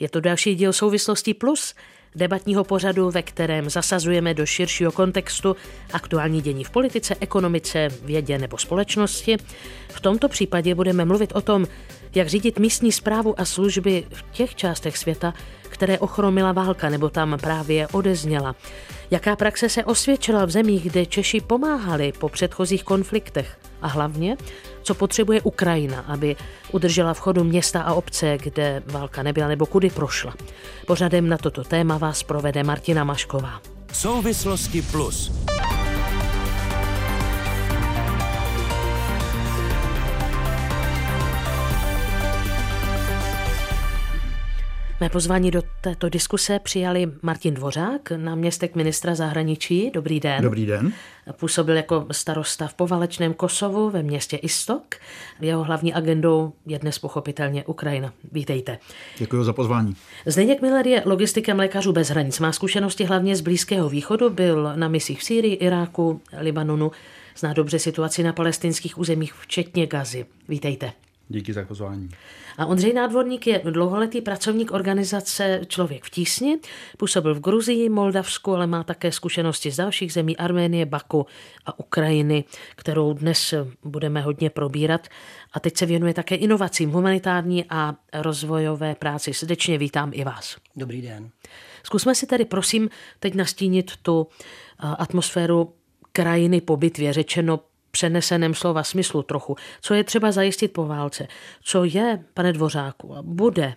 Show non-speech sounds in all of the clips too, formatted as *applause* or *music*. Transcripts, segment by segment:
Je to další díl souvislostí plus debatního pořadu, ve kterém zasazujeme do širšího kontextu aktuální dění v politice, ekonomice, vědě nebo společnosti. V tomto případě budeme mluvit o tom, jak řídit místní zprávu a služby v těch částech světa, které ochromila válka nebo tam právě odezněla. Jaká praxe se osvědčila v zemích, kde Češi pomáhali po předchozích konfliktech? A hlavně, co potřebuje Ukrajina, aby udržela v chodu města a obce, kde válka nebyla nebo kudy prošla. Pořadem na toto téma vás provede Martina Mašková. Souvislosti plus. Mé pozvání do této diskuse přijali Martin Dvořák, náměstek ministra zahraničí. Dobrý den. Dobrý den. Působil jako starosta v povalečném Kosovu ve městě Istok. Jeho hlavní agendou je dnes pochopitelně Ukrajina. Vítejte. Děkuji za pozvání. Zdeněk Miller je logistikem lékařů bez hranic. Má zkušenosti hlavně z Blízkého východu, byl na misích v Sýrii, Iráku, Libanonu. Zná dobře situaci na palestinských územích, včetně Gazy. Vítejte. Díky za pozvání. A Ondřej Nádvorník je dlouholetý pracovník organizace Člověk v tísni. Působil v Gruzii, Moldavsku, ale má také zkušenosti z dalších zemí Arménie, Baku a Ukrajiny, kterou dnes budeme hodně probírat. A teď se věnuje také inovacím humanitární a rozvojové práci. Srdečně vítám i vás. Dobrý den. Zkusme si tedy prosím teď nastínit tu atmosféru krajiny po bitvě, řečeno přeneseném slova smyslu trochu, co je třeba zajistit po válce, co je, pane Dvořáku, a bude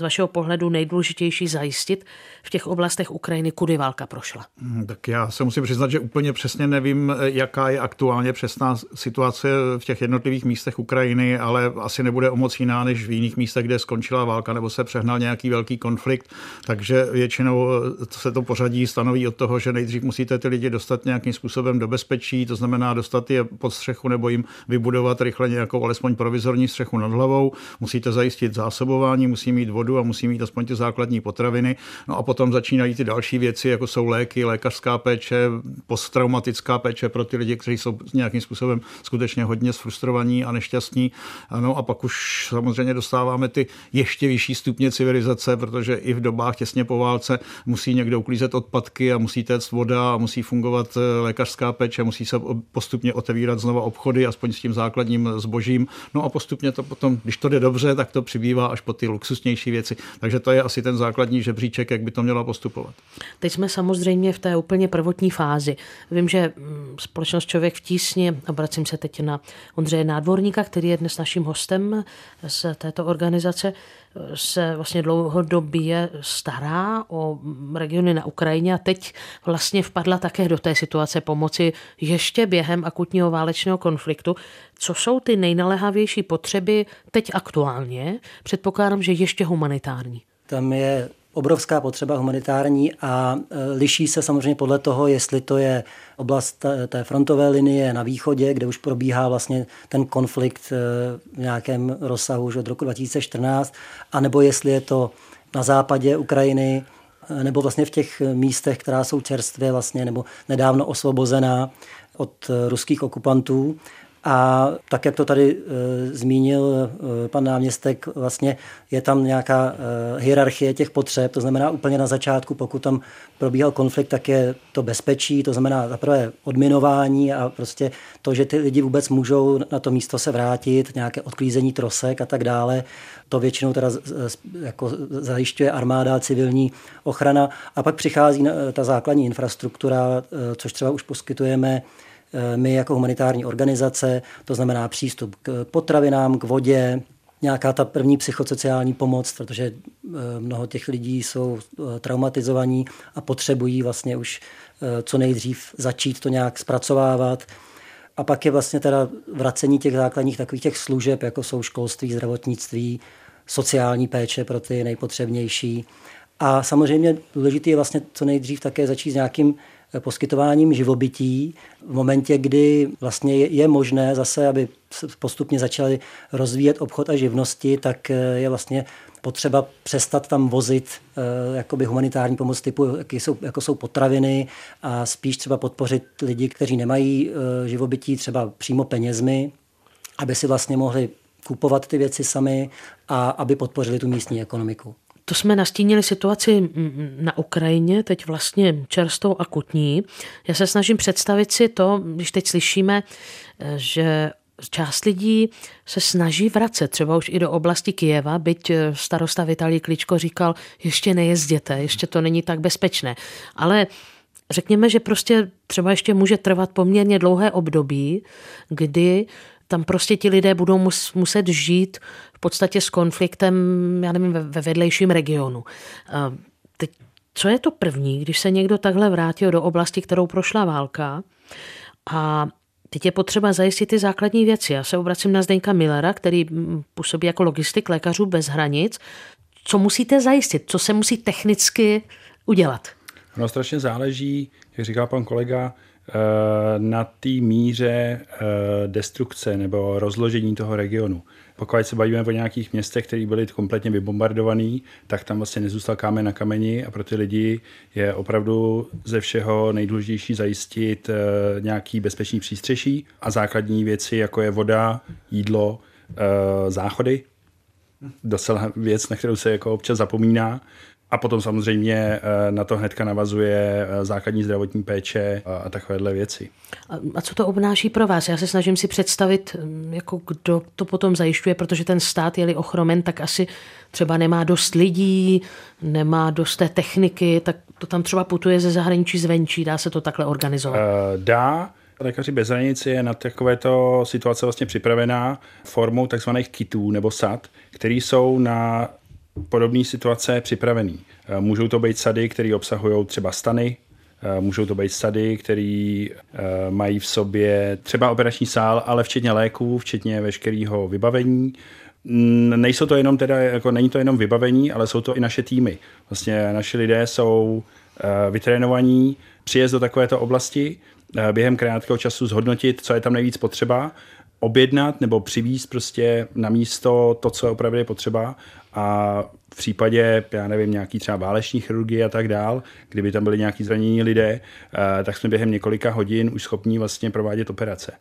z vašeho pohledu nejdůležitější zajistit v těch oblastech Ukrajiny, kudy válka prošla? Hmm, tak já se musím přiznat, že úplně přesně nevím, jaká je aktuálně přesná situace v těch jednotlivých místech Ukrajiny, ale asi nebude o moc jiná než v jiných místech, kde skončila válka nebo se přehnal nějaký velký konflikt. Takže většinou se to pořadí stanoví od toho, že nejdřív musíte ty lidi dostat nějakým způsobem do bezpečí, to znamená dostat je pod střechu nebo jim vybudovat rychle nějakou alespoň provizorní střechu nad hlavou. Musíte zajistit zásobování, musí mít vodu vodu a musí mít aspoň ty základní potraviny. No a potom začínají ty další věci, jako jsou léky, lékařská péče, posttraumatická péče pro ty lidi, kteří jsou nějakým způsobem skutečně hodně sfrustrovaní a nešťastní. No a pak už samozřejmě dostáváme ty ještě vyšší stupně civilizace, protože i v dobách těsně po válce musí někdo uklízet odpadky a musí téct voda a musí fungovat eh, lékařská péče, musí se postupně otevírat znova obchody, aspoň s tím základním zbožím. No a postupně to potom, když to jde dobře, tak to přibývá až po ty luxusnější věci. Takže to je asi ten základní žebříček, jak by to mělo postupovat. Teď jsme samozřejmě v té úplně prvotní fázi. Vím, že mm, společnost Člověk v tísni, obracím se teď na Ondřeje Nádvorníka, který je dnes naším hostem z této organizace, se vlastně dlouhodobě stará o regiony na Ukrajině a teď vlastně vpadla také do té situace pomoci ještě během akutního válečného konfliktu. Co jsou ty nejnalehavější potřeby teď aktuálně? Předpokládám, že ještě humanitární. Tam je obrovská potřeba humanitární a e, liší se samozřejmě podle toho, jestli to je oblast té frontové linie na východě, kde už probíhá vlastně ten konflikt e, v nějakém rozsahu už od roku 2014, anebo jestli je to na západě Ukrajiny, e, nebo vlastně v těch místech, která jsou čerstvě vlastně, nebo nedávno osvobozená od ruských okupantů. A tak, jak to tady e, zmínil e, pan náměstek, vlastně je tam nějaká e, hierarchie těch potřeb, to znamená úplně na začátku, pokud tam probíhal konflikt, tak je to bezpečí, to znamená zaprvé odminování a prostě to, že ty lidi vůbec můžou na to místo se vrátit, nějaké odklízení trosek a tak dále. To většinou teda jako zajišťuje armáda, civilní ochrana. A pak přichází ta základní infrastruktura, což třeba už poskytujeme my jako humanitární organizace, to znamená přístup k potravinám, k vodě, nějaká ta první psychosociální pomoc, protože eh, mnoho těch lidí jsou eh, traumatizovaní a potřebují vlastně už co nejdřív začít to nějak zpracovávat. A pak je vlastně teda vracení těch základních takových těch služeb, jako jsou školství, zdravotnictví, sociální péče pro ty nejpotřebnější. A samozřejmě důležité je vlastně co nejdřív také začít s nějakým poskytováním živobytí v momentě, kdy vlastně je možné zase, aby postupně začaly rozvíjet obchod a živnosti, tak je vlastně potřeba přestat tam vozit eh, jakoby humanitární pomoc typu, jako jsou, jako jsou potraviny a spíš třeba podpořit lidi, kteří nemají eh, živobytí třeba přímo penězmi, aby si vlastně mohli kupovat ty věci sami a aby podpořili tu místní ekonomiku. To jsme nastínili situaci na Ukrajině, teď vlastně čerstvou akutní. Já se snažím představit si to, když teď slyšíme, eh, že část lidí se snaží vracet třeba už i do oblasti Kijeva, byť eh, starosta Vitalij Kličko říkal, ještě nejezděte, ještě to není tak bezpečné. Ale řekněme, že prostě třeba ještě může trvat poměrně dlouhé období, kdy tam prostě ti lidé budou mus, muset žít v podstatě s konfliktem, já nevím, ve, ve vedlejším regionu. Teď, co je to první, když se někdo takhle vrátil do oblasti, kterou prošla válka a Teď je potřeba zajistit ty základní věci. Já se obracím na Zdeňka Millera, který působí jako logistik lékařů bez hranic. Co musíte zajistit? Co se musí technicky udělat? Ono strašně záleží, jak říkal pan kolega, na té míře eh, destrukce nebo rozložení toho regionu. Pokud se bavíme o nějakých městech, které byly kompletně vybombardované, tak tam vlastně nezůstal kámen na kameni a pro ty lidi je opravdu ze všeho nejdůležitější zajistit eh, nějaký bezpečný přístřeší a základní věci, jako je voda, jídlo, záchody. Docela věc, na kterou se jako občas zapomíná. A potom samozřejmě eh, na to hnedka navazuje eh, základní zdravotní péče a, takovéhle věci. A, co to obnáší pro vás? Já se snažím si představit, mm, jako kdo to potom zajišťuje, protože ten stát je-li ochromen, tak asi třeba nemá dost lidí, nemá dost té techniky, tak to tam třeba putuje ze zahraničí zvenčí, dá se to takhle organizovat? Uh, dá, Lékaři bez hranic je na takovéto situace vlastně připravená formou takzvaných kitů nebo sad, které jsou na podobné situace připravený. Eh, můžou to být sady, které obsahují třeba stany, eh, můžou to být sady, které eh, mají v sobě třeba operační sál, ale včetně léků, včetně veškerého vybavení. Nejsou to jenom teda, jako není to jenom vybavení, ale jsou to i naše týmy. Vlastně naši lidé jsou vytrénovaní přijet do takovéto oblasti, během krátkého času zhodnotit, co je tam nejvíc potřeba, objednat nebo přivízt prostě na místo to, co je opravdu potřeba a v případě, já nevím, nějaký třeba váleční chirurgie a tak dál, kdyby tam byli nějaký zranění lidé, eh, tak jsme během několika hodin už schopní vlastně provádět operace.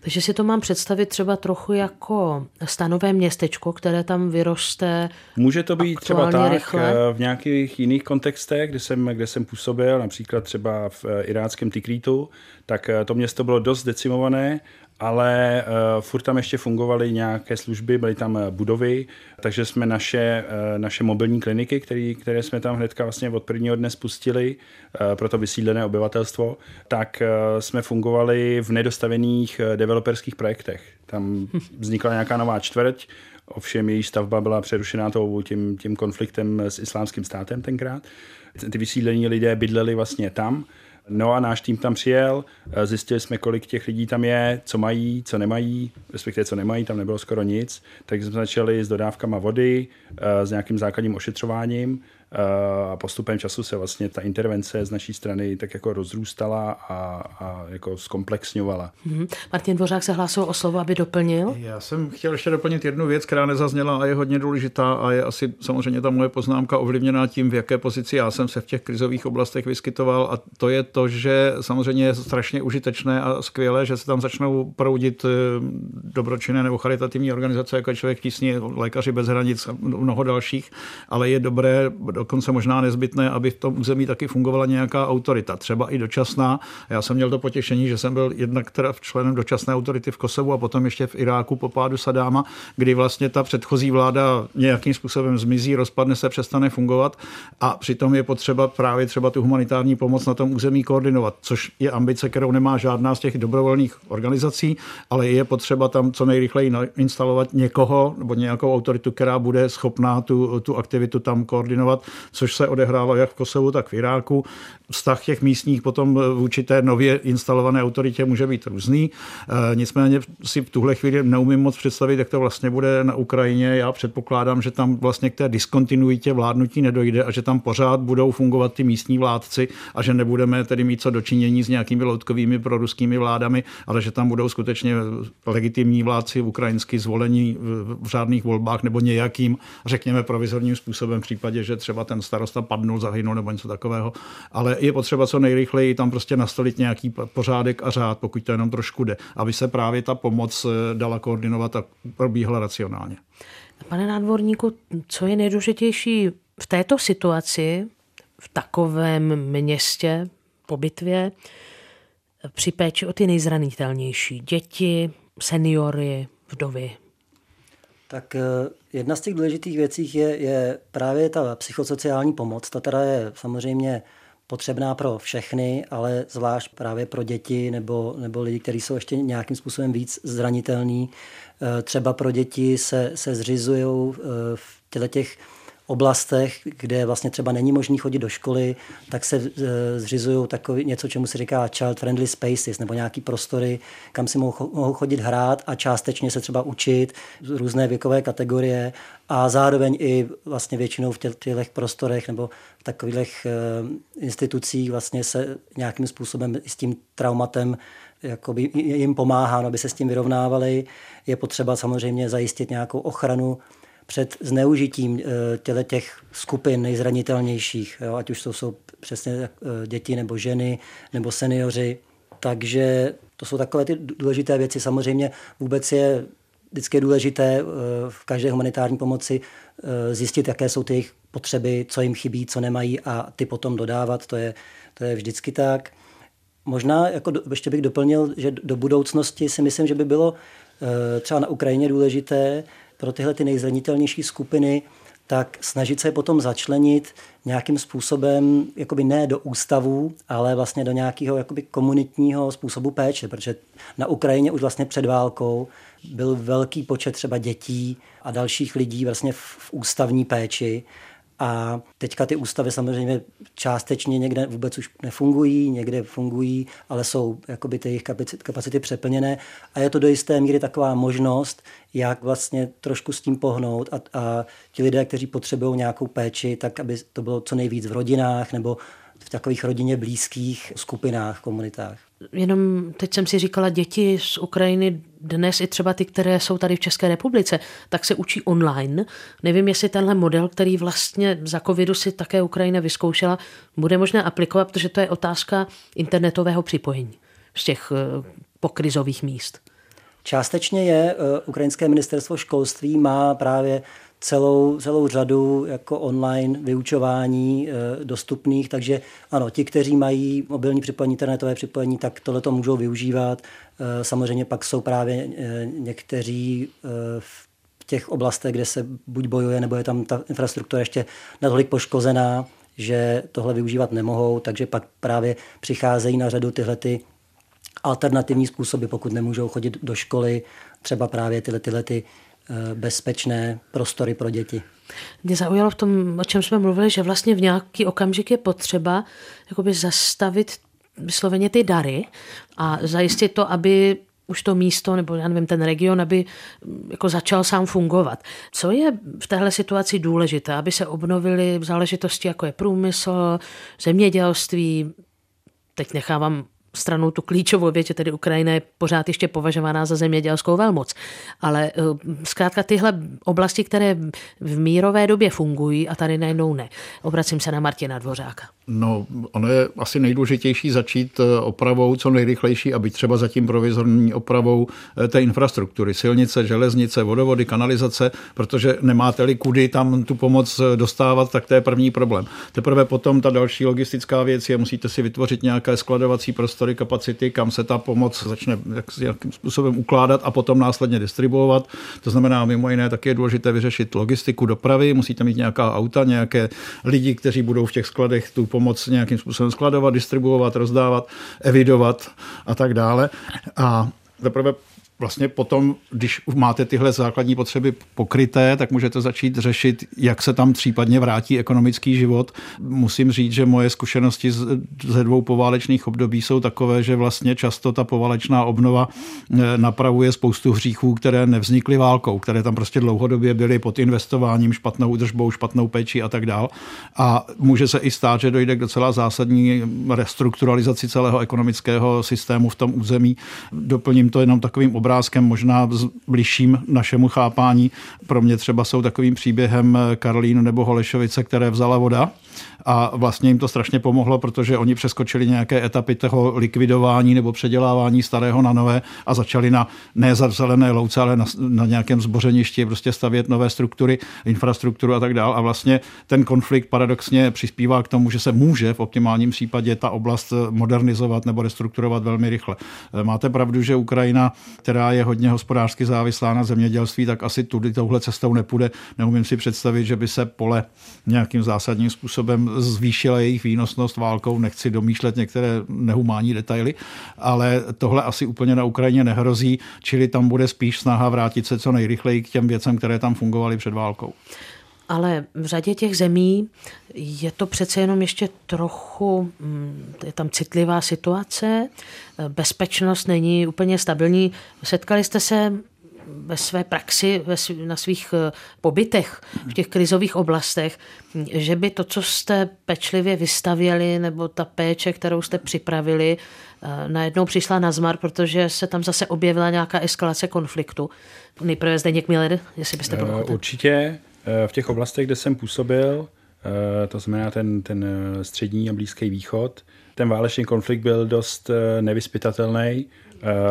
Takže si to mám představit třeba trochu jako stanové městečko, které tam vyroste. Může to být třeba tak rychle. Eh, v nějakých jiných kontextech, kde jsem, kde jsem působil, například třeba v eh, iráckém Tikritu, tak to město bylo dost decimované ale uh, furt tam ještě fungovaly nějaké služby, byly tam eh, budovy, takže jsme naše, uh, naše mobilní kliniky, který, které jsme tam hnedka vlastně od prvního dne spustili uh, pro to vysídlené obyvatelstvo, tak uh, jsme fungovali v nedostavených uh, developerských projektech. Tam *laughs* vznikla nějaká nová čtvrť, ovšem její stavba byla přerušená tím, tím konfliktem s islámským státem tenkrát. Ty vysídlení lidé bydleli vlastně tam, No a náš tým tam přijel, eh, zjistili jsme, kolik těch lidí tam je, co mají, co nemají, respektive co nemají, tam nebylo skoro nic, takže jsme začali s dodávkama vody, eh, s nějakým základním ošetřováním a postupem času se vlastně ta intervence z naší strany tak jako rozrůstala a, a jako zkomplexňovala. Mm-hmm. Martin Dvořák se hlásil o slovo, aby doplnil. Já jsem chtěl ještě doplnit jednu věc, která nezazněla a je hodně důležitá a je asi samozřejmě ta moje poznámka ovlivněná tím, v jaké pozici já jsem se v těch krizových oblastech vyskytoval a to je to, že samozřejmě je strašně užitečné a skvělé, že se tam začnou proudit eh, dobročinné nebo charitativní organizace jako člověk tísní, lékaři bez hranic a mnoho dalších, ale je dobré dokonce možná nezbytné, aby v tom území taky fungovala nějaká autorita, třeba i dočasná. Já jsem měl to potěšení, že jsem byl jednak teda členem dočasné autority v Kosovu a potom ještě v Iráku po pádu Sadáma, kdy vlastně ta předchozí vláda nějakým způsobem zmizí, rozpadne se, přestane fungovat a přitom je potřeba právě třeba tu humanitární pomoc na tom území koordinovat, což je ambice, kterou nemá žádná z těch dobrovolných organizací, ale je potřeba tam co nejrychleji instalovat někoho nebo nějakou autoritu, která bude schopná tu, tu aktivitu tam koordinovat což se odehrálo jak v Kosovu, tak v Iráku. Vztah těch místních potom vůči té nově instalované autoritě může být různý. E, nicméně si v tuhle chvíli neumím moc představit, jak to vlastně bude na Ukrajině. Já předpokládám, že tam vlastně k té diskontinuitě vládnutí nedojde a že tam pořád budou fungovat ty místní vládci a že nebudeme tedy mít co dočinění s nějakými loutkovými proruskými vládami, ale že tam budou skutečně legitimní vládci ukrajinsky zvolení v řádných volbách nebo nějakým, řekněme, provizorním způsobem v případě, že třeba ten starosta padnul, zahynul nebo něco takového. Ale je potřeba co nejrychleji tam prostě nastolit nějaký pořádek a řád, pokud to jenom trošku jde, aby se právě ta pomoc eh, dala koordinovat a probíhala racionálně. Pane nádvorníku, co je nejdůležitější v této situaci, v takovém městě po bitvě, při péči o ty nejzranitelnější, děti, seniory, vdovy? Tak eh, jedna z těch důležitých věcí je, je právě ta psychosociální pomoc. Ta teda je samozřejmě potřebná pro všechny, ale zvlášť právě pro děti nebo, nebo lidi, kteří jsou ještě nějakým způsobem víc zranitelní. Eh, třeba pro děti se, se zřizují eh, v těch oblastech, kde vlastně třeba není možný chodit do školy, tak se e, zřizují takový něco, čemu se říká child-friendly spaces, nebo nějaký prostory, kam si mohou chodit hrát a částečně se třeba učit různé věkové kategorie a zároveň i vlastně většinou v těch prostorech nebo v takových e, institucích vlastně se nějakým způsobem s tím traumatem jakoby jim pomáhá, aby se s tím vyrovnávali. Je potřeba samozřejmě zajistit nějakou ochranu před zneužitím eh, těle těch skupin nejzranitelnějších, jo, ať už to jsou přesně eh, děti nebo ženy nebo seniori. Takže to jsou takové ty důležité věci. Samozřejmě vůbec je vždycky je důležité eh, v každé humanitární pomoci zjistit, jaké jsou ty jejich potřeby, co jim chybí, co nemají a ty potom dodávat. To je, to je vždycky tak. Možná jako do, ještě bych doplnil, že do budoucnosti si myslím, že by bylo třeba na Ukrajině důležité pro tyhle ty nejzranitelnější skupiny, tak snažit se potom začlenit nějakým způsobem, jakoby ne do ústavů, ale vlastně do nějakého jakoby komunitního způsobu péče, protože na Ukrajině už vlastně před válkou byl velký počet třeba dětí a dalších lidí vlastně v, v ústavní péči a teďka ty ústavy samozřejmě částečně někde vůbec už nefungují, někde fungují, ale jsou jakoby ty jejich kapacity, přeplněné. A je to do jisté míry taková možnost, jak vlastně trošku s tím pohnout a, a ti lidé, kteří potřebují nějakou péči, tak aby to bylo co nejvíc v rodinách nebo v takových rodině blízkých skupinách, komunitách. Jenom teď jsem si říkala, děti z Ukrajiny dnes i třeba ty, které jsou tady v České republice, tak se učí online. Nevím, jestli tenhle model, který vlastně za covidu si také Ukrajina vyzkoušela, bude možné aplikovat, protože to je otázka internetového připojení z těch eh, pokrizových míst. Částečně je, eh, ukrajinské ministerstvo školství má právě celou, celou řadu jako online vyučování e, dostupných, takže ano, ti, kteří mají mobilní připojení, internetové připojení, tak tohle to můžou využívat. E, samozřejmě pak jsou právě e, někteří v těch oblastech, kde se buď bojuje, nebo je tam ta infrastruktura ještě natolik poškozená, že tohle využívat nemohou, takže pak právě přicházejí na řadu tyhle ty alternativní způsoby, pokud nemůžou chodit do školy, třeba právě tyhle, tyhle ty Eh, bezpečné prostory pro děti. Mě zaujalo v tom, o čem jsme mluvili, že vlastně v nějaký okamžik je potřeba jakoby zastavit vysloveně ty dary a zajistit to, aby už to místo nebo já nevím, ten region, aby mm, jako začal sám fungovat. Co je v téhle situaci důležité, aby se obnovily záležitosti, jako je průmysl, zemědělství, teď nechávám stranou tu klíčovou věc, že tedy Ukrajina je pořád ještě považovaná za zemědělskou velmoc. Ale eh, zkrátka tyhle oblasti, které v mírové době fungují a tady najednou ne. Obracím se na Martina Dvořáka. No, ono je asi nejdůležitější začít eh, opravou co nejrychlejší, aby třeba zatím provizorní opravou eh, té infrastruktury, silnice, železnice, vodovody, kanalizace, protože nemáte-li kudy tam tu pomoc dostávat, tak to je první problém. Teprve potom ta další logistická věc je, musíte si vytvořit nějaké skladovací prostory, prostory, kapacity, kam se ta pomoc začne jakým způsobem ukládat a potom následně distribuovat. To znamená, mimo jiné, taky je důležité vyřešit logistiku dopravy, musíte mít nějaká auta, nějaké lidi, kteří budou v těch skladech tu pomoc nějakým způsobem skladovat, distribuovat, rozdávat, evidovat a tak dále. A teprve vlastně potom, když máte tyhle základní potřeby pokryté, tak můžete začít řešit, jak se tam případně vrátí ekonomický život. Musím říct, že moje zkušenosti ze dvou poválečných období jsou takové, že vlastně často ta poválečná obnova eh, napravuje spoustu hříchů, které nevznikly válkou, které tam prostě dlouhodobě byly pod investováním, špatnou údržbou, špatnou péčí a tak dál. A může se i stát, že dojde k docela zásadní restrukturalizaci celého ekonomického systému v tom území. Doplním to jenom takovým obrázkem obrázkem možná bližším našemu chápání. Pro mě třeba jsou takovým příběhem Karlín nebo Holešovice, které vzala voda a vlastně jim to strašně pomohlo, protože oni přeskočili nějaké etapy toho likvidování nebo předělávání starého na nové a začali na ne za zelené louce, ale na, na nějakém zbořeništi prostě stavět nové struktury, infrastrukturu a tak dále. A vlastně ten konflikt paradoxně přispívá k tomu, že se může v optimálním případě ta oblast modernizovat nebo restrukturovat velmi rychle. Máte pravdu, že Ukrajina, která je hodně hospodářsky závislá na zemědělství, tak asi tudy touhle cestou nepůjde. Neumím si představit, že by se pole nějakým zásadním způsobem zvýšila jejich výnosnost válkou. Nechci domýšlet některé nehumánní detaily, ale tohle asi úplně na Ukrajině nehrozí, čili tam bude spíš snaha vrátit se co nejrychleji k těm věcem, které tam fungovaly před válkou. Ale v řadě těch zemí je to přece jenom ještě trochu, mm, je tam citlivá situace, bezpečnost není úplně stabilní. Setkali jste se ve své praxi, ve na svých eh, pobytech v těch krizových oblastech, že by to, co jste pečlivě vystavěli, nebo ta péče, kterou jste připravili, eh, najednou přišla na zmar, protože se tam zase objevila nějaká eskalace konfliktu. Nejprve Zdeněk Miller, jestli byste byl uh, Určitě. V těch oblastech, kde jsem působil, to znamená ten, ten střední a blízký východ, ten válečný konflikt byl dost nevyspytatelný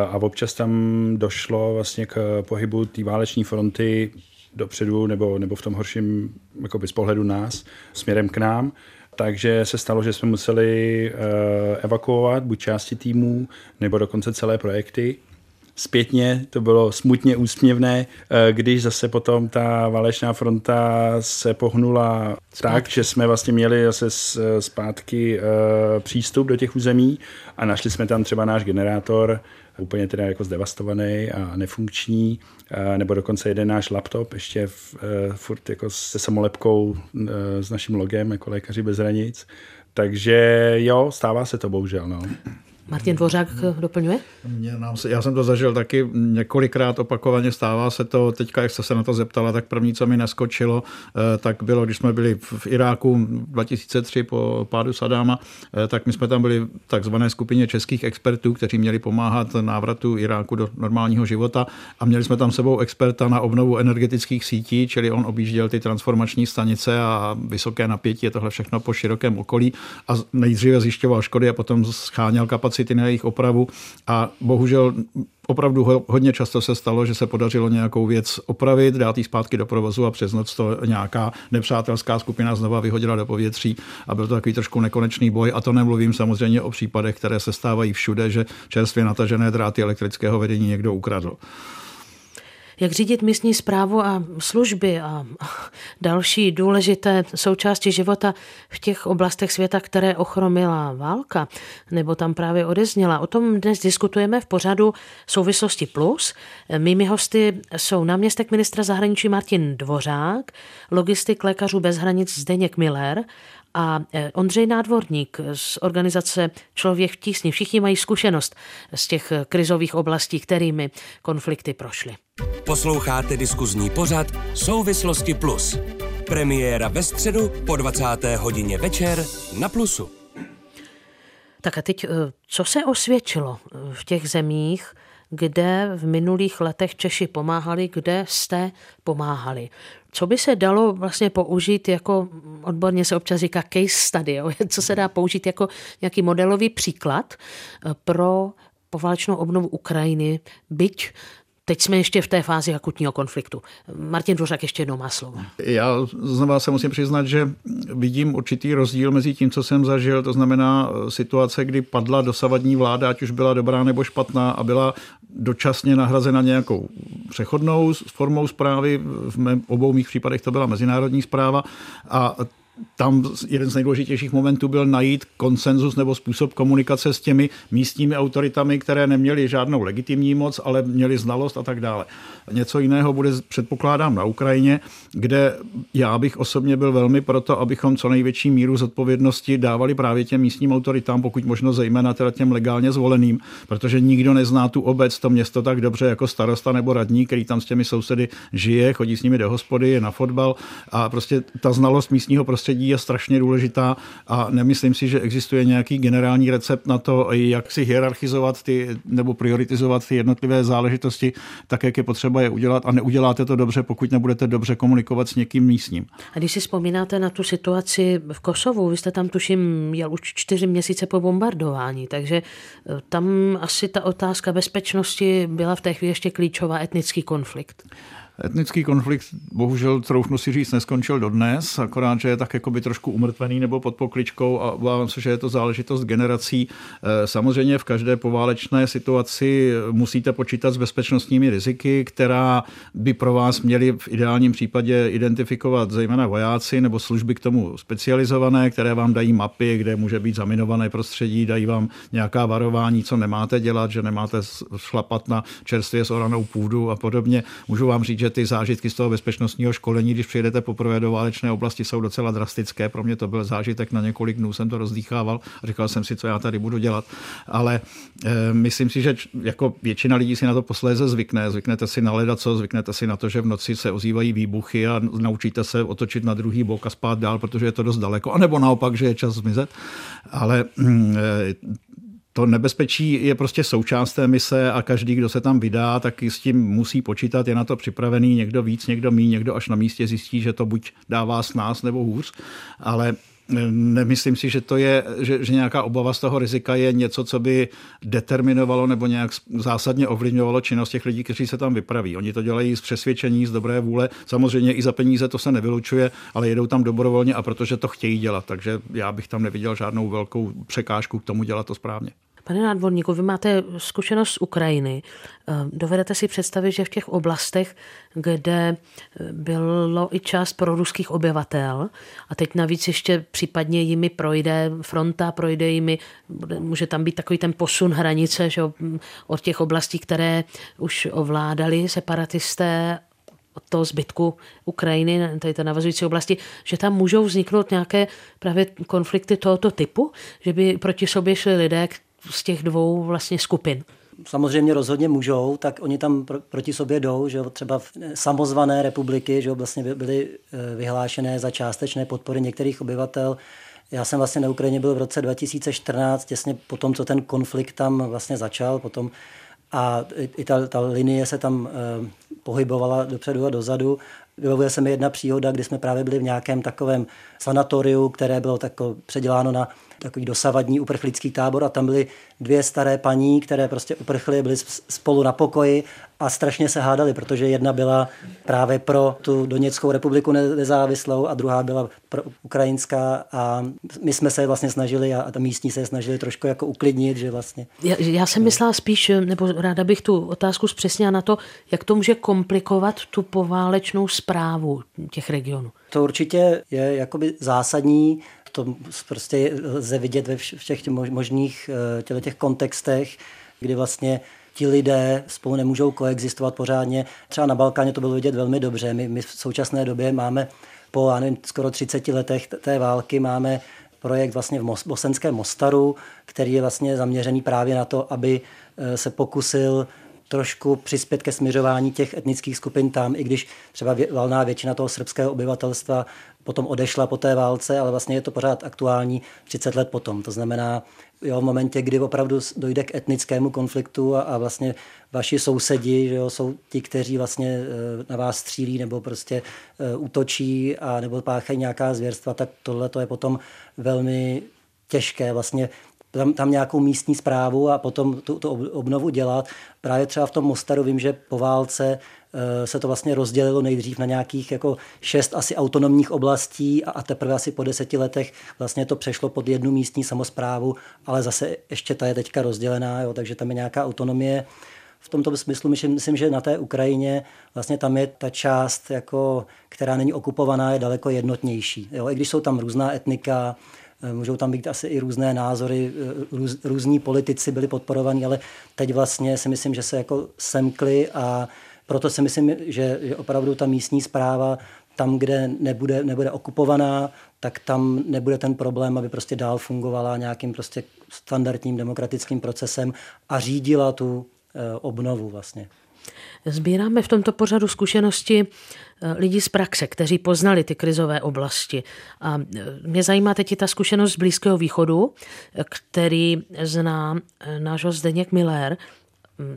a občas tam došlo vlastně k pohybu té váleční fronty dopředu nebo, nebo v tom horším jakoby z pohledu nás směrem k nám. Takže se stalo, že jsme museli evakuovat buď části týmů nebo dokonce celé projekty zpětně to bylo smutně úsměvné, když zase potom ta válečná fronta se pohnula zpátky. tak, že jsme vlastně měli zase zpátky přístup do těch území a našli jsme tam třeba náš generátor, úplně teda jako zdevastovaný a nefunkční, nebo dokonce jeden náš laptop ještě v, furt jako se samolepkou s naším logem jako lékaři bez hranic. Takže jo, stává se to bohužel. No. Martin Dvořák doplňuje? Mě, nám se, já jsem to zažil taky několikrát opakovaně, stává se to, teďka jak jste se na to zeptala, tak první, co mi neskočilo, eh, tak bylo, když jsme byli v Iráku 2003 po pádu Sadáma, eh, tak my jsme tam byli v takzvané skupině českých expertů, kteří měli pomáhat návratu Iráku do normálního života. A měli jsme tam sebou experta na obnovu energetických sítí, čili on objížděl ty transformační stanice a vysoké napětí, je tohle všechno po širokém okolí. A nejdříve zjišťoval škody a potom scháněl kapacity kapacity na jejich opravu a bohužel opravdu hodně často se stalo, že se podařilo nějakou věc opravit, dát ji zpátky do provozu a přes noc to nějaká nepřátelská skupina znova vyhodila do povětří. A byl to takový trošku nekonečný boj. A to nemluvím samozřejmě o případech, které se stávají všude, že čerstvě natažené dráty elektrického vedení někdo ukradl jak řídit místní zprávu a služby a *laughs* další důležité součásti života v těch oblastech světa, které ochromila válka, nebo tam právě odezněla. O tom dnes diskutujeme v pořadu Souvislosti Plus. Mými hosty jsou náměstek ministra zahraničí Martin Dvořák, logistik lékařů bez hranic Zdeněk Miller a e, Ondřej Nádvorník z organizace Člověk v tísni. Všichni mají zkušenost z těch krizových oblastí, kterými konflikty prošly. Posloucháte diskuzní pořad Souvislosti Plus. Premiéra ve středu po 20. hodině večer na Plusu. Tak a teď, e, co se osvědčilo v těch zemích, kde v minulých letech Češi pomáhali, kde jste pomáhali. Co by se dalo vlastně použít jako, odborně se občas říká case study, jo? *laughs* co se dá použít jako nějaký modelový příklad eh, pro poválečnou obnovu Ukrajiny, byť Teď jsme ještě v té fázi akutního konfliktu. Martin Dvořák ještě jednou má slovo. Já znova se musím přiznat, že vidím určitý rozdíl mezi tím, co jsem zažil, to znamená eh, situace, kdy padla dosavadní vláda, ať už byla dobrá nebo špatná a byla dočasně nahrazena nějakou přechodnou formou zprávy. V obou mých případech to byla mezinárodní zpráva a tam jeden z nejdůležitějších momentů byl najít konsenzus nebo způsob komunikace s těmi místními autoritami, které neměly žádnou legitimní moc, ale měly znalost a tak dále. Něco jiného bude, předpokládám, na Ukrajině, kde já bych osobně byl velmi proto, abychom co největší míru zodpovědnosti dávali právě těm místním autoritám, pokud možno zejména teda těm legálně zvoleným, protože nikdo nezná tu obec, to město tak dobře jako starosta nebo radní, který tam s těmi sousedy žije, chodí s nimi do hospody, je na fotbal a prostě ta znalost místního prostředí prostředí je strašně důležitá a nemyslím si, že existuje nějaký generální recept na to, jak si hierarchizovat ty nebo prioritizovat ty jednotlivé záležitosti, tak jak je potřeba je udělat a neuděláte to dobře, pokud nebudete dobře komunikovat s někým místním. A když si vzpomínáte na tu situaci v Kosovu, vy jste tam tuším jel už čtyři měsíce po bombardování, takže eh, tam asi ta otázka bezpečnosti byla v té chvíli ještě klíčová etnický konflikt. Etnický konflikt bohužel, troufnu si říct, neskončil dodnes, akorát, že je tak jakoby trošku umrtvený nebo pod pokličkou a obávám se, že je to záležitost generací. Eh, samozřejmě v každé poválečné situaci musíte počítat s bezpečnostními riziky, která by pro vás měli v ideálním případě identifikovat zejména vojáci nebo služby k tomu specializované, které vám dají mapy, kde může být zaminované prostředí, dají vám nějaká varování, co nemáte dělat, že nemáte šlapat na čerstvě zoranou půdu a podobně. Můžu vám říct, že že ty zážitky z toho bezpečnostního školení, když přijedete poprvé do válečné oblasti, jsou docela drastické. Pro mě to byl zážitek na několik dnů, jsem to rozdýchával a říkal jsem si, co já tady budu dělat. Ale e, myslím si, že jako většina lidí si na to posléze zvykne. Zvyknete si na leda, co zvyknete si na to, že v noci se ozývají výbuchy a naučíte se otočit na druhý bok a spát dál, protože je to dost daleko. A nebo naopak, že je čas zmizet. Ale e, to nebezpečí je prostě součást té mise a každý, kdo se tam vydá, tak s tím musí počítat, je na to připravený, někdo víc, někdo mí, někdo až na místě zjistí, že to buď dává s nás nebo hůř, ale Nemyslím si, že to je, že, že nějaká obava z toho rizika je něco, co by determinovalo nebo nějak zásadně ovlivňovalo činnost těch lidí, kteří se tam vypraví. Oni to dělají z přesvědčení, z dobré vůle. Samozřejmě i za peníze to se nevylučuje, ale jedou tam dobrovolně a protože to chtějí dělat. Takže já bych tam neviděl žádnou velkou překážku k tomu dělat to správně. Pane nádvorníku, vy máte zkušenost z Ukrajiny. Eh, dovedete si představit, že v těch oblastech, kde eh, bylo i část pro ruských obyvatel a teď navíc ještě případně jimi projde fronta, projde jimi, může tam být takový ten posun hranice že, od těch oblastí, které už ovládali separatisté od toho zbytku Ukrajiny, tady té navazující oblasti, že tam můžou vzniknout nějaké právě konflikty tohoto typu, že by proti sobě šli lidé, z těch dvou vlastně skupin? Samozřejmě rozhodně můžou, tak oni tam pro, proti sobě jdou, že třeba v samozvané republiky, že vlastně byly eh, vyhlášené za částečné podpory některých obyvatel. Já jsem vlastně na Ukrajině byl v roce 2014, těsně po tom, co ten konflikt tam vlastně začal, potom a i ta, ta linie se tam e, pohybovala dopředu a dozadu. Vybavuje se mi jedna příhoda, kdy jsme právě byli v nějakém takovém sanatoriu, které bylo tako předěláno na takový dosavadní uprchlický tábor a tam byly dvě staré paní, které prostě uprchly, byly spolu na pokoji a strašně se hádali, protože jedna byla právě pro tu Doněckou republiku nezávislou a druhá byla pro ukrajinská a my jsme se vlastně snažili a ta místní se snažili trošku jako uklidnit, že vlastně. Já, já jsem myslela spíš, nebo ráda bych tu otázku zpřesnila na to, jak to může komplikovat tu poválečnou zprávu těch regionů. To určitě je jakoby zásadní to prostě lze vidět ve všech možných eh, těch kontextech, kdy vlastně ti lidé spolu nemůžou koexistovat pořádně. Třeba na Balkáně to bylo vidět velmi dobře. My, my v současné době máme po nevím, skoro 30 letech té války máme projekt vlastně v bosenském Mostaru, který je vlastně zaměřený právě na to, aby eh, se pokusil trošku přispět ke směřování těch etnických skupin tam, i když třeba valná většina toho srbského obyvatelstva potom odešla po té válce, ale vlastně je to pořád aktuální 30 let potom. To znamená, jo, v momentě, kdy opravdu dojde k etnickému konfliktu a, a vlastně vaši sousedi že jo, jsou ti, kteří vlastně eh, na vás střílí nebo prostě uh, útočí a nebo páchají nějaká zvěrstva, tak tohle to je potom velmi těžké vlastně tam, tam nějakou místní zprávu a potom tu, tu obnovu dělat. Právě třeba v tom Mostaru vím, že po válce eh, se to vlastně rozdělilo nejdřív na nějakých jako šest asi autonomních oblastí a, a teprve asi po deseti letech vlastně to přešlo pod jednu místní samozprávu, ale zase ještě ta je teďka rozdělená, jo, takže tam je nějaká autonomie. V tomto smyslu myslím, myslím, že na té Ukrajině vlastně tam je ta část, jako, která není okupovaná, je daleko jednotnější. Jo? I když jsou tam různá etnika, můžou tam být asi i různé názory, eh, růz, různí politici byli podporovaní, ale teď vlastně si myslím, že se jako semkli a proto si myslím, že, že opravdu ta místní zpráva tam, kde nebude, nebude okupovaná, tak tam nebude ten problém, aby prostě dál fungovala nějakým prostě standardním demokratickým procesem a řídila tu eh, obnovu vlastně. Sbíráme v tomto pořadu zkušenosti eh, lidí z praxe, kteří poznali ty krizové oblasti. A eh, mě zajímá teď i ta zkušenost z Blízkého východu, který zná náš Zdeněk Miller,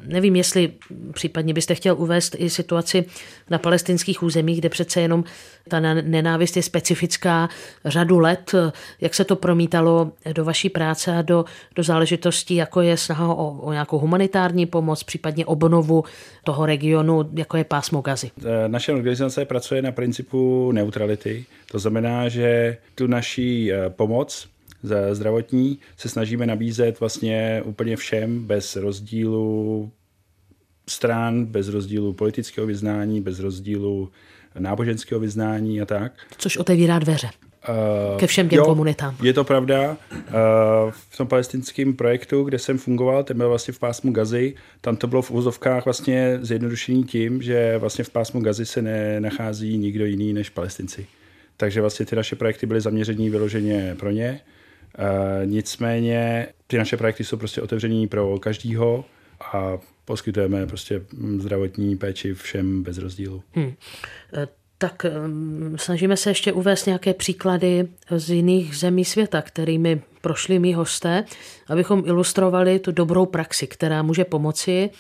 Nevím, jestli případně byste chtěl uvést i situaci na palestinských územích, kde přece jenom ta nenávist je specifická řadu let. Jak se to promítalo do vaší práce a do, do záležitostí, jako je snaha o, o nějakou humanitární pomoc, případně obnovu toho regionu, jako je pásmo Gazy? E, naše organizace pracuje na principu neutrality. To znamená, že tu naší e, pomoc zdravotní se snažíme nabízet vlastně úplně všem bez rozdílu stran, bez rozdílu politického vyznání, bez rozdílu náboženského vyznání a tak. Což otevírá dveře. Uh, ke všem těm jo, komunitám. Je to pravda. Uh, v tom palestinském projektu, kde jsem fungoval, ten byl vlastně v pásmu Gazy, tam to bylo v úzovkách vlastně zjednodušení tím, že vlastně v pásmu Gazy se nenachází nikdo jiný než palestinci. Takže vlastně ty naše projekty byly zaměření vyloženě pro ně. Uh, nicméně ty naše projekty jsou prostě otevření pro každýho a poskytujeme prostě zdravotní péči všem bez rozdílu. Hmm. Tak snažíme se ještě uvést nějaké příklady z jiných zemí světa, kterými prošli mý hosté, abychom ilustrovali tu dobrou praxi, která může pomoci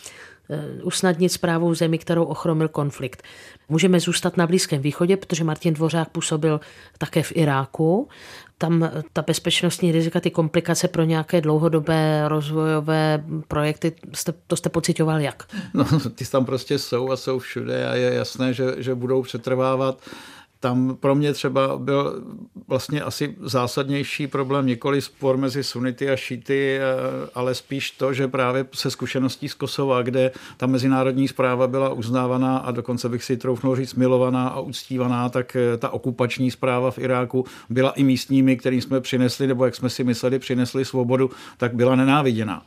Eh, usnadnit zprávu zemi, kterou ochromil konflikt. Můžeme zůstat na Blízkém východě, protože Martin Dvořák působil také v Iráku. Tam ta bezpečnostní rizika, ty komplikace pro nějaké dlouhodobé rozvojové projekty, jste, to jste pocitoval jak? No, ty tam prostě jsou a jsou všude a je jasné, že, že budou přetrvávat tam pro mě třeba byl vlastně asi zásadnější problém nikoli spor mezi sunity a šity, eh, ale spíš to, že právě se zkušeností z Kosova, kde ta mezinárodní zpráva byla uznávaná a dokonce bych si troufnul říct milovaná a uctívaná, tak eh, ta okupační zpráva v Iráku byla i místními, kterým jsme přinesli, nebo jak jsme si mysleli, přinesli svobodu, tak byla nenáviděná.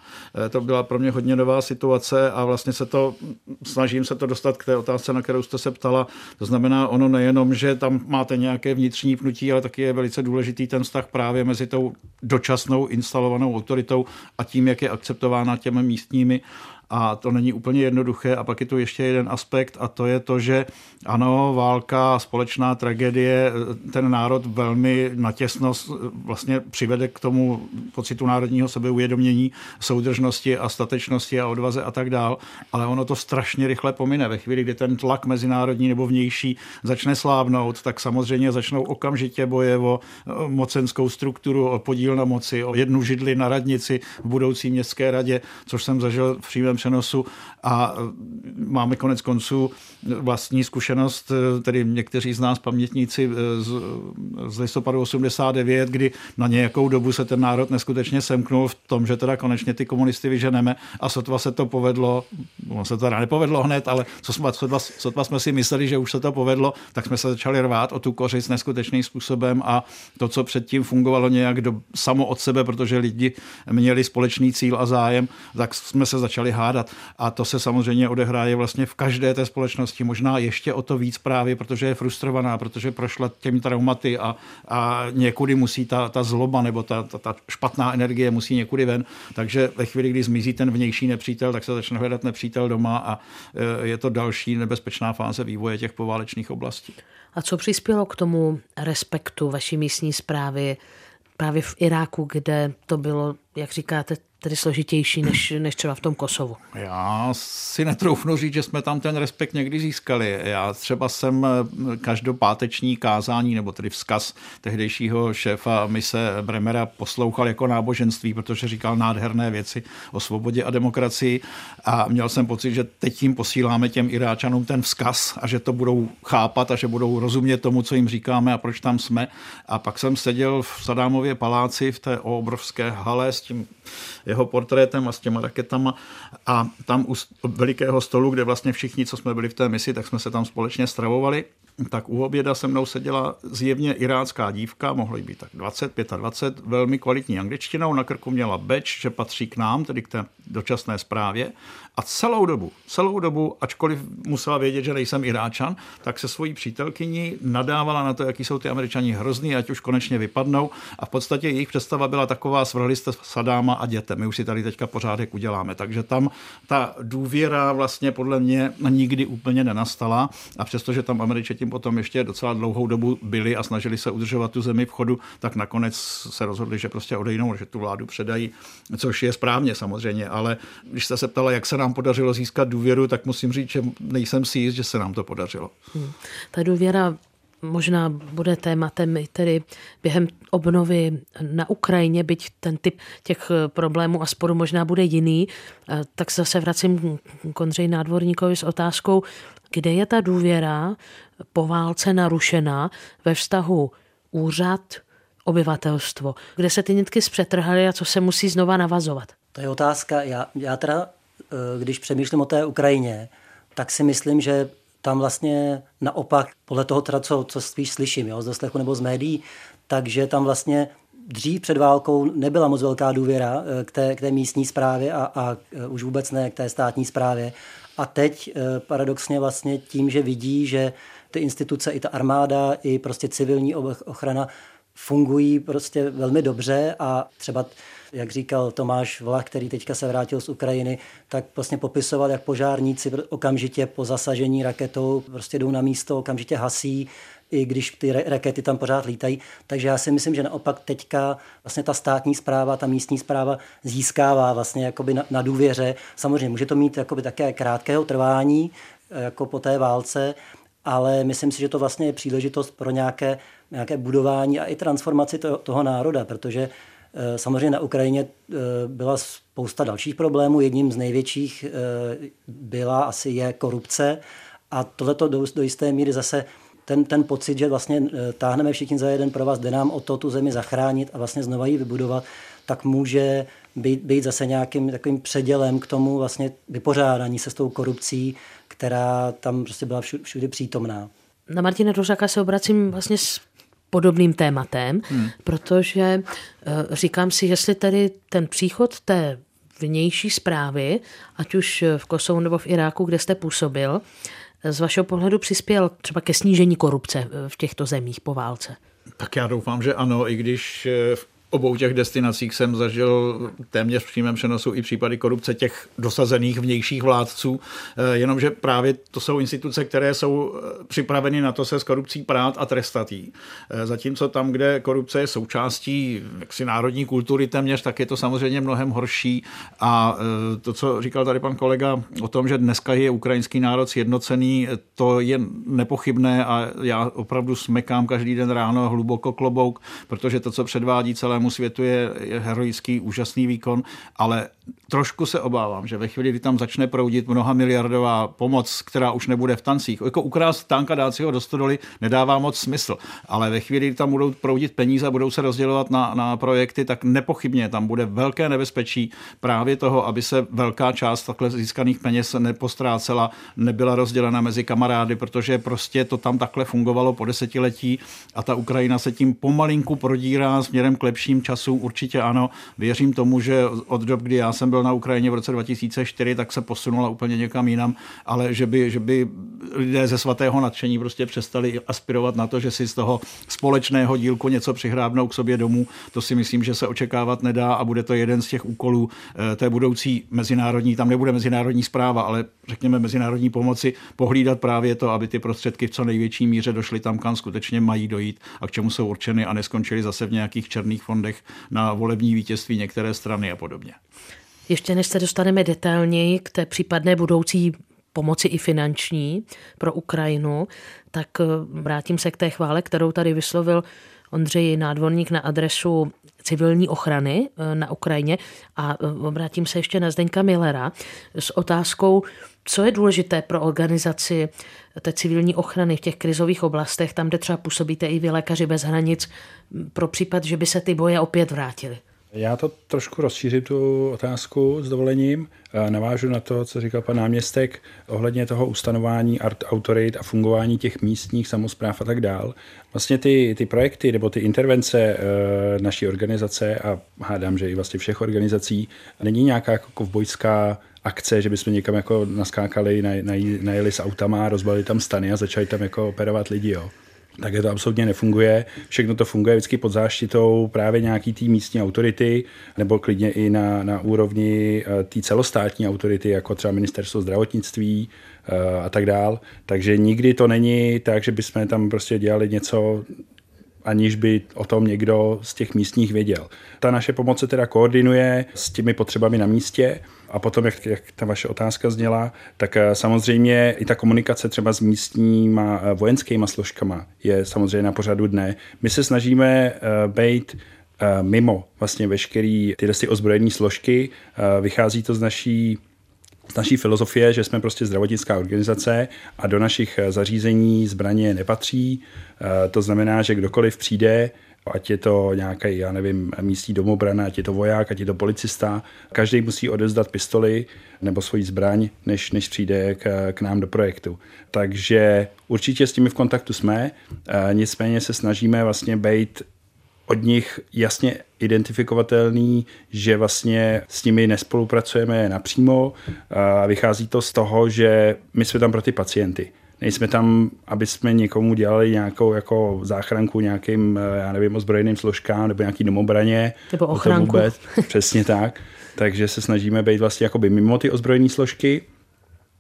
Eh, to byla pro mě hodně nová situace a vlastně se to, snažím se to dostat k té otázce, na kterou jste se ptala. To znamená, ono nejenom, že tam máte nějaké vnitřní pnutí, ale taky je velice důležitý ten vztah právě mezi tou dočasnou instalovanou autoritou a tím, jak je akceptována těmi místními a to není úplně jednoduché. A pak je tu ještě jeden aspekt a to je to, že ano, válka, společná tragédie, ten národ velmi natěsno vlastně přivede k tomu pocitu národního sebeuvědomění, soudržnosti a statečnosti a odvaze a tak dál, ale ono to strašně rychle pomine. Ve chvíli, kdy ten tlak mezinárodní nebo vnější začne slávnout, tak samozřejmě začnou okamžitě boje o mocenskou strukturu, o podíl na moci, o jednu židli na radnici v budoucí městské radě, což jsem zažil v přímém přenosu a e, máme konec konců vlastní zkušenost, e, tedy někteří z nás pamětníci e, z, z listopadu 89, kdy na nějakou dobu se ten národ neskutečně semknul v tom, že teda konečně ty komunisty vyženeme a sotva se to povedlo, ono se teda nepovedlo hned, ale co jsme, sotva, sotva jsme si mysleli, že už se to povedlo, tak jsme se začali rvát o tu kořist neskutečným způsobem a to, co předtím fungovalo nějak do, samo od sebe, protože lidi měli společný cíl a zájem, tak jsme se začali hádat hádat. A to se samozřejmě odehráje vlastně v každé té společnosti, možná ještě o to víc právě, protože je frustrovaná, protože prošla těmi traumaty a, a někudy musí ta, ta zloba nebo ta, ta, ta špatná energie musí někudy ven. Takže ve chvíli, kdy zmizí ten vnější nepřítel, tak se začne hledat nepřítel doma a e, je to další nebezpečná fáze vývoje těch poválečných oblastí. A co přispělo k tomu respektu vaší místní zprávy právě v Iráku, kde to bylo, jak říkáte, tedy složitější než, než třeba v tom Kosovu. Já si netroufnu říct, že jsme tam ten respekt někdy získali. Já třeba jsem eh, každopáteční kázání, nebo tedy vzkaz tehdejšího šéfa mise Bremera poslouchal jako náboženství, protože říkal nádherné věci o svobodě a demokracii a měl jsem pocit, že teď tím posíláme těm Iráčanům ten vzkaz a že to budou chápat a že budou rozumět tomu, co jim říkáme a proč tam jsme. A pak jsem seděl v Sadámově paláci v té obrovské hale s tím jeho portrétem a s těma raketama a tam u velikého stolu, kde vlastně všichni, co jsme byli v té misi, tak jsme se tam společně stravovali tak u oběda se mnou seděla zjevně irácká dívka, mohlo jí být tak 20, 25, velmi kvalitní angličtinou, na krku měla beč, že patří k nám, tedy k té dočasné zprávě. A celou dobu, celou dobu, ačkoliv musela vědět, že nejsem Iráčan, tak se svojí přítelkyní nadávala na to, jaký jsou ty američani hrozný, ať už konečně vypadnou. A v podstatě jejich představa byla taková, svrhli jste Sadáma a děte nemusíte, my už si tady teďka pořádek uděláme. Takže tam ta důvěra vlastně podle mě nikdy úplně nenastala a přestože tam Američani potom ještě docela dlouhou dobu byli a snažili se udržovat tu zemi v chodu, tak nakonec se rozhodli, že prostě odejnou, že tu vládu předají, což je správně samozřejmě, ale když jste se ptala, jak se podařilo získat důvěru, tak musím říct, že nejsem si jist, že se nám to podařilo. Hmm. Ta důvěra možná bude tématem i tedy během obnovy na Ukrajině, byť ten typ těch problémů a sporů možná bude jiný, eh, tak zase vracím k Ondřej Nádvorníkovi s otázkou, kde je ta důvěra po válce narušena ve vztahu úřad, obyvatelstvo, kde se ty nitky zpřetrhaly a co se musí znova navazovat? To je otázka. Já, já teda, když přemýšlím o té Ukrajině, tak si myslím, že tam vlastně naopak, podle toho teda, co, co spíš slyším, jo, z doslechu nebo z médií, takže tam vlastně dřív před válkou nebyla moc velká důvěra eh, k té, k té místní správě a, a eh, už vůbec ne k té státní správě. A teď paradoxně vlastně tím, že vidí, že ty instituce, i ta armáda, i prostě civilní ochrana fungují prostě velmi dobře a třeba jak říkal Tomáš Vlach, který teďka se vrátil z Ukrajiny, tak vlastně popisoval, jak požárníci okamžitě po zasažení raketou prostě jdou na místo, okamžitě hasí, i když ty rakety tam pořád lítají. Takže já si myslím, že naopak teďka vlastně ta státní zpráva, ta místní zpráva získává vlastně jakoby na, na důvěře. Samozřejmě může to mít jakoby také krátkého trvání, jako po té válce, ale myslím si, že to vlastně je příležitost pro nějaké, nějaké budování a i transformaci to, toho národa, protože eh, samozřejmě na Ukrajině eh, byla spousta dalších problémů. Jedním z největších eh, byla asi je korupce a tohleto do, do jisté míry zase ten, ten pocit, že vlastně táhneme všichni za jeden pro vás, jde nám o to tu zemi zachránit a vlastně znova ji vybudovat, tak může být, být zase nějakým takovým předělem k tomu vlastně vypořádání se s tou korupcí, která tam prostě byla všude, všude přítomná. Na Martina Dvořáka se obracím vlastně s podobným tématem, hmm. protože uh, říkám si, jestli tedy ten příchod té vnější zprávy, ať už v Kosovu nebo v Iráku, kde jste působil, z vašeho pohledu přispěl třeba ke snížení korupce v těchto zemích po válce? Tak já doufám, že ano, i když eh, v obou těch destinacích jsem zažil téměř v přímém přenosu i případy korupce těch dosazených vnějších vládců, eh, jenomže právě to jsou instituce, které jsou eh, připraveny na to se s korupcí prát a trestat jí. Eh, zatímco tam, kde korupce je součástí jaksi národní kultury téměř, tak je to samozřejmě mnohem horší a to, co říkal tady pan kolega o tom, že dneska je ukrajinský národ sjednocený, to je nepochybné a já opravdu smekám každý den ráno hluboko klobouk, protože to, co předvádí celému celému světu je, je heroický, úžasný výkon, ale trošku se obávám, že ve chvíli, kdy tam začne proudit mnoha miliardová pomoc, která už nebude v tancích, jako ukrást tanka, dát si ho do stodoly, nedává moc smysl. Ale ve chvíli, kdy tam budou proudit peníze a budou se rozdělovat na, na projekty, tak nepochybně tam bude velké nebezpečí právě toho, aby se velká část takhle získaných peněz nepostrácela, nebyla rozdělena mezi kamarády, protože prostě to tam takhle fungovalo po desetiletí a ta Ukrajina se tím pomalinku prodírá směrem k lepším časům. Určitě ano, věřím tomu, že od dob, kdy já jsem byl na Ukrajině v roce 2004, tak se posunula úplně někam jinam, ale že by, že by lidé ze svatého nadšení prostě přestali aspirovat na to, že si z toho společného dílku něco přihrábnou k sobě domů, to si myslím, že se očekávat nedá a bude to jeden z těch úkolů eh, té budoucí mezinárodní, tam nebude mezinárodní zpráva, ale řekněme mezinárodní pomoci, pohlídat právě to, aby ty prostředky v co největší míře došly tam, kam skutečně mají dojít a k čemu jsou určeny a neskončily zase v nějakých černých fondech na volební vítězství některé strany a podobně. Ještě než se dostaneme detailněji k té případné budoucí pomoci i finanční pro Ukrajinu, tak eh, vrátím se k té chvále, kterou tady vyslovil Ondřej Nádvorník na adresu civilní ochrany eh, na Ukrajině a eh, obrátím se ještě na Zdeňka Millera s otázkou, co je důležité pro organizaci té civilní ochrany v těch krizových oblastech, tam, kde třeba působíte i vy lékaři bez hranic, pro případ, že by se ty boje opět vrátily? Já to trošku rozšířím, tu otázku s dovolením. Navážu na to, co říkal pan náměstek ohledně toho ustanování art autorit a fungování těch místních samozpráv a tak dál. Vlastně ty, ty projekty nebo ty intervence e, naší organizace a hádám, že i vlastně všech organizací, není nějaká jako kovbojská akce, že bychom někam jako naskákali, najeli s autama, rozbalili tam stany a začali tam jako operovat lidi. Jo. Tak to absolutně nefunguje. Všechno to funguje vždycky pod záštitou právě nějaký té místní autority, nebo klidně i na, na úrovni eh, té celostátní autority, jako třeba ministerstvo zdravotnictví eh, a tak dál. Takže nikdy to není tak, že bychom tam prostě dělali něco aniž by o tom někdo z těch místních věděl. Ta naše pomoc se teda koordinuje s těmi potřebami na místě a potom, jak, jak ta vaše otázka zněla, tak eh, samozřejmě i ta komunikace třeba s místníma eh, vojenskými složkama je samozřejmě na pořadu dne. My se snažíme uh, být mimo vlastně veškerý tyhle ozbrojené složky. Vychází to z naší z naší filozofie, že jsme prostě zdravotnická organizace a do našich zařízení zbraně nepatří. To znamená, že kdokoliv přijde, ať je to nějaký, já nevím, místní domobrana, ať je to voják, ať je to policista. Každý musí odezdat pistoli nebo svoji zbraň, než, než přijde k, k nám do projektu. Takže určitě s nimi v kontaktu jsme, nicméně se snažíme vlastně být od nich jasně identifikovatelný, že vlastně s nimi nespolupracujeme napřímo. A vychází to z toho, že my jsme tam pro ty pacienty. Nejsme tam, aby jsme někomu dělali nějakou jako záchranku nějakým, já nevím, ozbrojeným složkám nebo nějaký domobraně. Nebo ochranku. Vůbec, přesně tak. Takže se snažíme být vlastně jakoby mimo ty ozbrojené složky,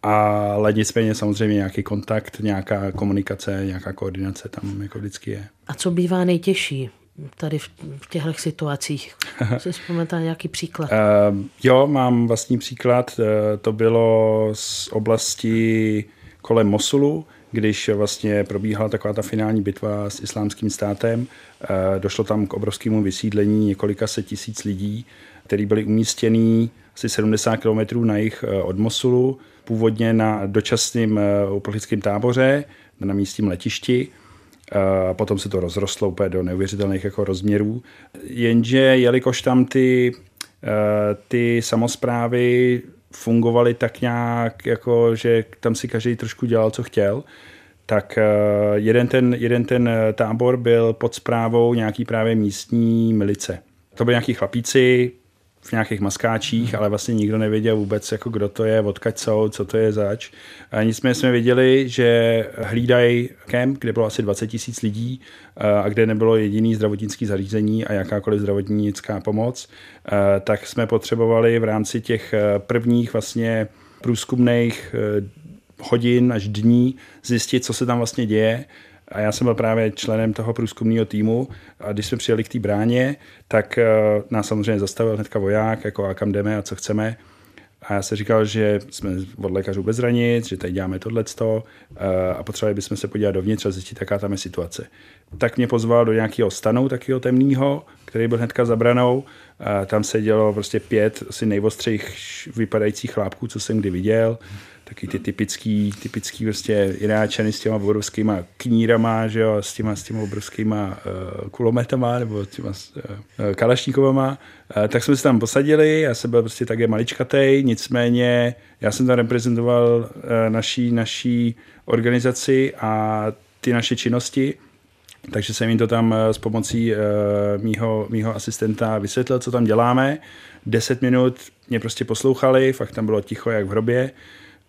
ale nicméně samozřejmě nějaký kontakt, nějaká komunikace, nějaká koordinace tam jako vždycky je. A co bývá nejtěžší tady v, těchto situacích? *laughs* Si vzpomněte nějaký příklad? Uh, jo, mám vlastní příklad. Uh, to bylo z oblasti kolem Mosulu, když vlastně probíhala taková ta finální bitva s islámským státem. Uh, došlo tam k obrovskému vysídlení několika set tisíc lidí, kteří byli umístění asi 70 km na jich od Mosulu, původně na dočasném uprchlickém táboře na místním letišti a potom se to rozrostlo úplně do neuvěřitelných jako rozměrů. Jenže jelikož tam ty, eh, ty samozprávy fungovaly tak nějak, jako že tam si každý trošku dělal, co chtěl, tak eh, jeden ten, jeden ten tábor byl pod zprávou nějaký právě místní milice. To byli nějaký chlapíci, v nějakých maskáčích, ale vlastně nikdo nevěděl vůbec, jako kdo to je, odkaď jsou, co to je zač. A nicméně jsme viděli, že hlídají kemp, kde bylo asi 20 tisíc lidí a kde nebylo jediný zdravotnický zařízení a jakákoliv zdravotnická pomoc, tak jsme potřebovali v rámci těch prvních vlastně průzkumných hodin až dní zjistit, co se tam vlastně děje a já jsem byl právě členem toho průzkumného týmu a když jsme přijeli k té bráně, tak eh, nás samozřejmě zastavil hnedka voják, jako a kam jdeme a co chceme. A já se říkal, že jsme od lékařů bez hranic, že tady děláme tohleto eh, a potřebovali bychom se podívat dovnitř a zjistit, jaká tam je situace. Tak mě pozval do nějakého stanu, takového temného, který byl hnedka za branou. A tam sedělo prostě pět asi nejvostřejších vypadajících chlápků, co jsem kdy viděl taky ty typický, typický prostě Iráčany s těma obrovskýma knírama, že jo, s těma, s těma obrovskýma uh, kulometama nebo těma uh, kalašníkovama. Uh, tak jsme se tam posadili, já jsem byl prostě také maličkatej, nicméně já jsem tam reprezentoval uh, naší, naší organizaci a ty naše činnosti, takže jsem jim to tam s pomocí uh, mýho, mýho asistenta vysvětlil, co tam děláme. Deset minut mě prostě poslouchali, fakt tam bylo ticho jak v hrobě.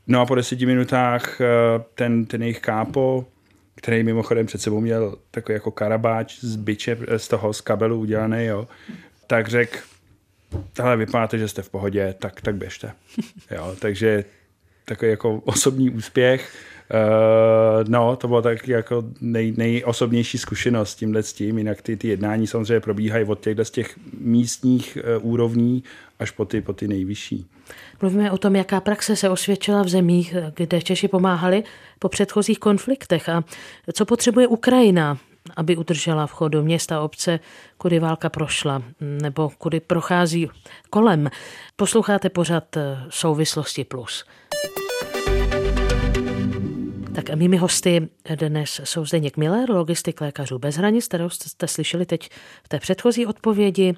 No a po deseti minutách eh, ten, ten jejich kápo, který mimochodem před sebou měl takový jako karabáč z byče, eh, z toho z kabelu udělaný, jo, tak řekl, tohle vypadáte, že jste v pohodě, tak, tak běžte. *laughs* Jo, takže takový jako osobní úspěch. Uh, no, to bylo tak jako nej, nejosobnější zkušenost s tímhle s tím, jinak ty, ty jednání samozřejmě probíhají od těchto z těch místních uh, úrovní až po ty, po ty nejvyšší. Mluvíme o tom, jaká praxe se osvědčila v zemích, kde Češi pomáhali po předchozích konfliktech a co potřebuje Ukrajina, aby udržela v chodu města, obce, kudy válka prošla, nebo kudy prochází kolem. Posloucháte pořad Souvislosti plus. Tak mými hosty dnes jsou Zdeněk Miller, logistik lékařů bez hranic, kterou jste slyšeli teď v té předchozí odpovědi,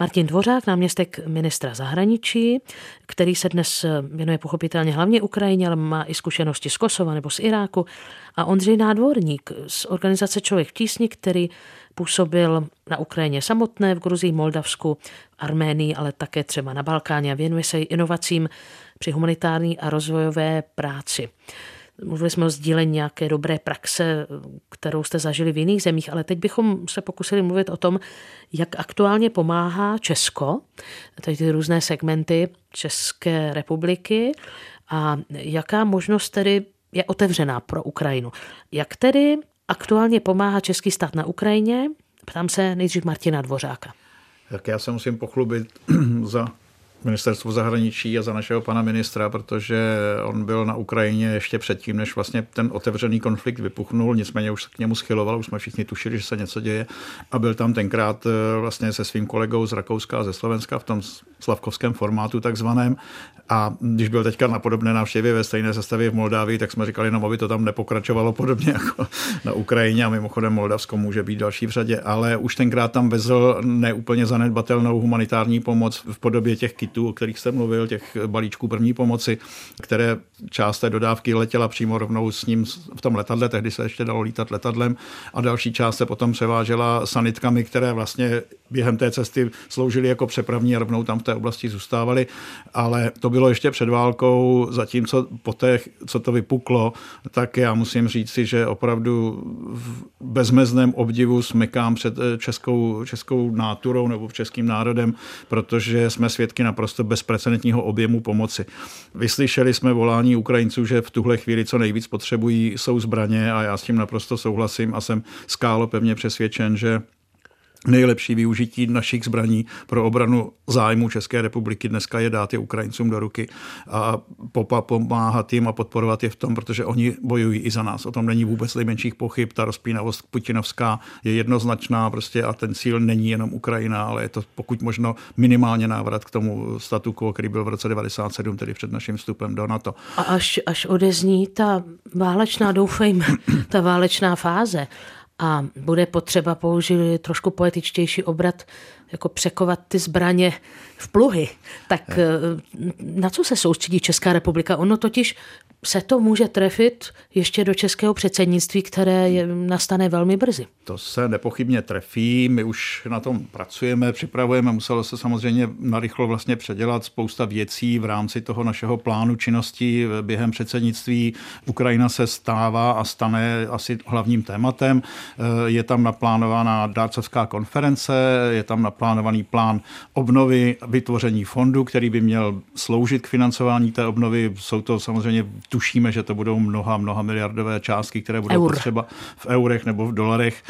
Martin Dvořák, náměstek ministra zahraničí, který se dnes věnuje pochopitelně hlavně Ukrajině, ale má i zkušenosti z Kosova nebo z Iráku, a Ondřej Nádvorník z organizace Člověk v tísni, který působil na Ukrajině samotné, v Gruzii, Moldavsku, Arménii, ale také třeba na Balkáně a věnuje se inovacím při humanitární a rozvojové práci. Mluvili jsme o sdílení nějaké dobré praxe, kterou jste zažili v jiných zemích, ale teď bychom se pokusili mluvit o tom, jak aktuálně pomáhá Česko, tady ty různé segmenty České republiky a jaká možnost tedy je otevřená pro Ukrajinu. Jak tedy aktuálně pomáhá český stát na Ukrajině? Ptám se nejdřív Martina Dvořáka. Tak já se musím pochlubit *clears throat* za ministerstvu zahraničí a za našeho pana ministra, protože on byl na Ukrajině ještě předtím, než vlastně ten otevřený konflikt vypuchnul, nicméně už se k němu schyloval, už jsme všichni tušili, že se něco děje. A byl tam tenkrát eh, vlastně se svým kolegou z Rakouska a ze Slovenska v tom slavkovském formátu takzvaném. A když byl teďka na podobné návštěvě ve stejné sestavě v Moldávii, tak jsme říkali, no, aby to tam nepokračovalo *laughs* podobně jako na Ukrajině. A mimochodem Moldavsko může být další v řadě, ale už tenkrát tam vezl neúplně zanedbatelnou humanitární pomoc v podobě těch o kterých jste mluvil, těch balíčků první pomoci, které část té dodávky letěla přímo rovnou s ním v tom letadle, tehdy se ještě dalo lítat letadlem a další část se potom převážela sanitkami, které vlastně během té cesty sloužily jako přepravní a rovnou tam v té oblasti zůstávaly, ale to bylo ještě před válkou, zatímco po té, co to vypuklo, tak já musím říct si, že opravdu v bezmezném obdivu smykám před eh, českou, českou náturou nebo českým národem, protože jsme svědky naprosto bezprecedentního objemu pomoci. Vyslyšeli jsme volání Ukrajinců, že v tuhle chvíli co nejvíc potřebují jsou zbraně a já s tím naprosto souhlasím a jsem skálo pevně přesvědčen, že nejlepší využití našich zbraní pro obranu zájmu České republiky dneska je dát je Ukrajincům do ruky a pomáhat jim a podporovat je v tom, protože oni bojují i za nás. O tom není vůbec nejmenších pochyb. Ta rozpínavost putinovská je jednoznačná prostě a ten cíl není jenom Ukrajina, ale je to pokud možno minimálně návrat k tomu statu quo, který byl v roce 97, tedy před naším vstupem do NATO. A až, až odezní ta válečná, doufejme, ta válečná fáze, a bude potřeba použít trošku poetičtější obrat, jako překovat ty zbraně v pluhy. Tak eh, na co se soustředí Česká republika? Ono totiž se to může trefit ještě do českého předsednictví, které je, nastane velmi brzy. To se nepochybně trefí, my už na tom pracujeme, připravujeme, muselo se samozřejmě narychlo vlastně předělat spousta věcí v rámci toho našeho plánu činností během předsednictví. Ukrajina se stává a stane asi hlavním tématem. Je tam naplánovaná dárcovská konference, je tam naplánovaný plán obnovy, vytvoření fondu, který by měl sloužit k financování té obnovy. Jsou to samozřejmě tušíme, že to budou mnoha, mnoha miliardové částky, které budou Eur. potřeba v eurech nebo v dolarech,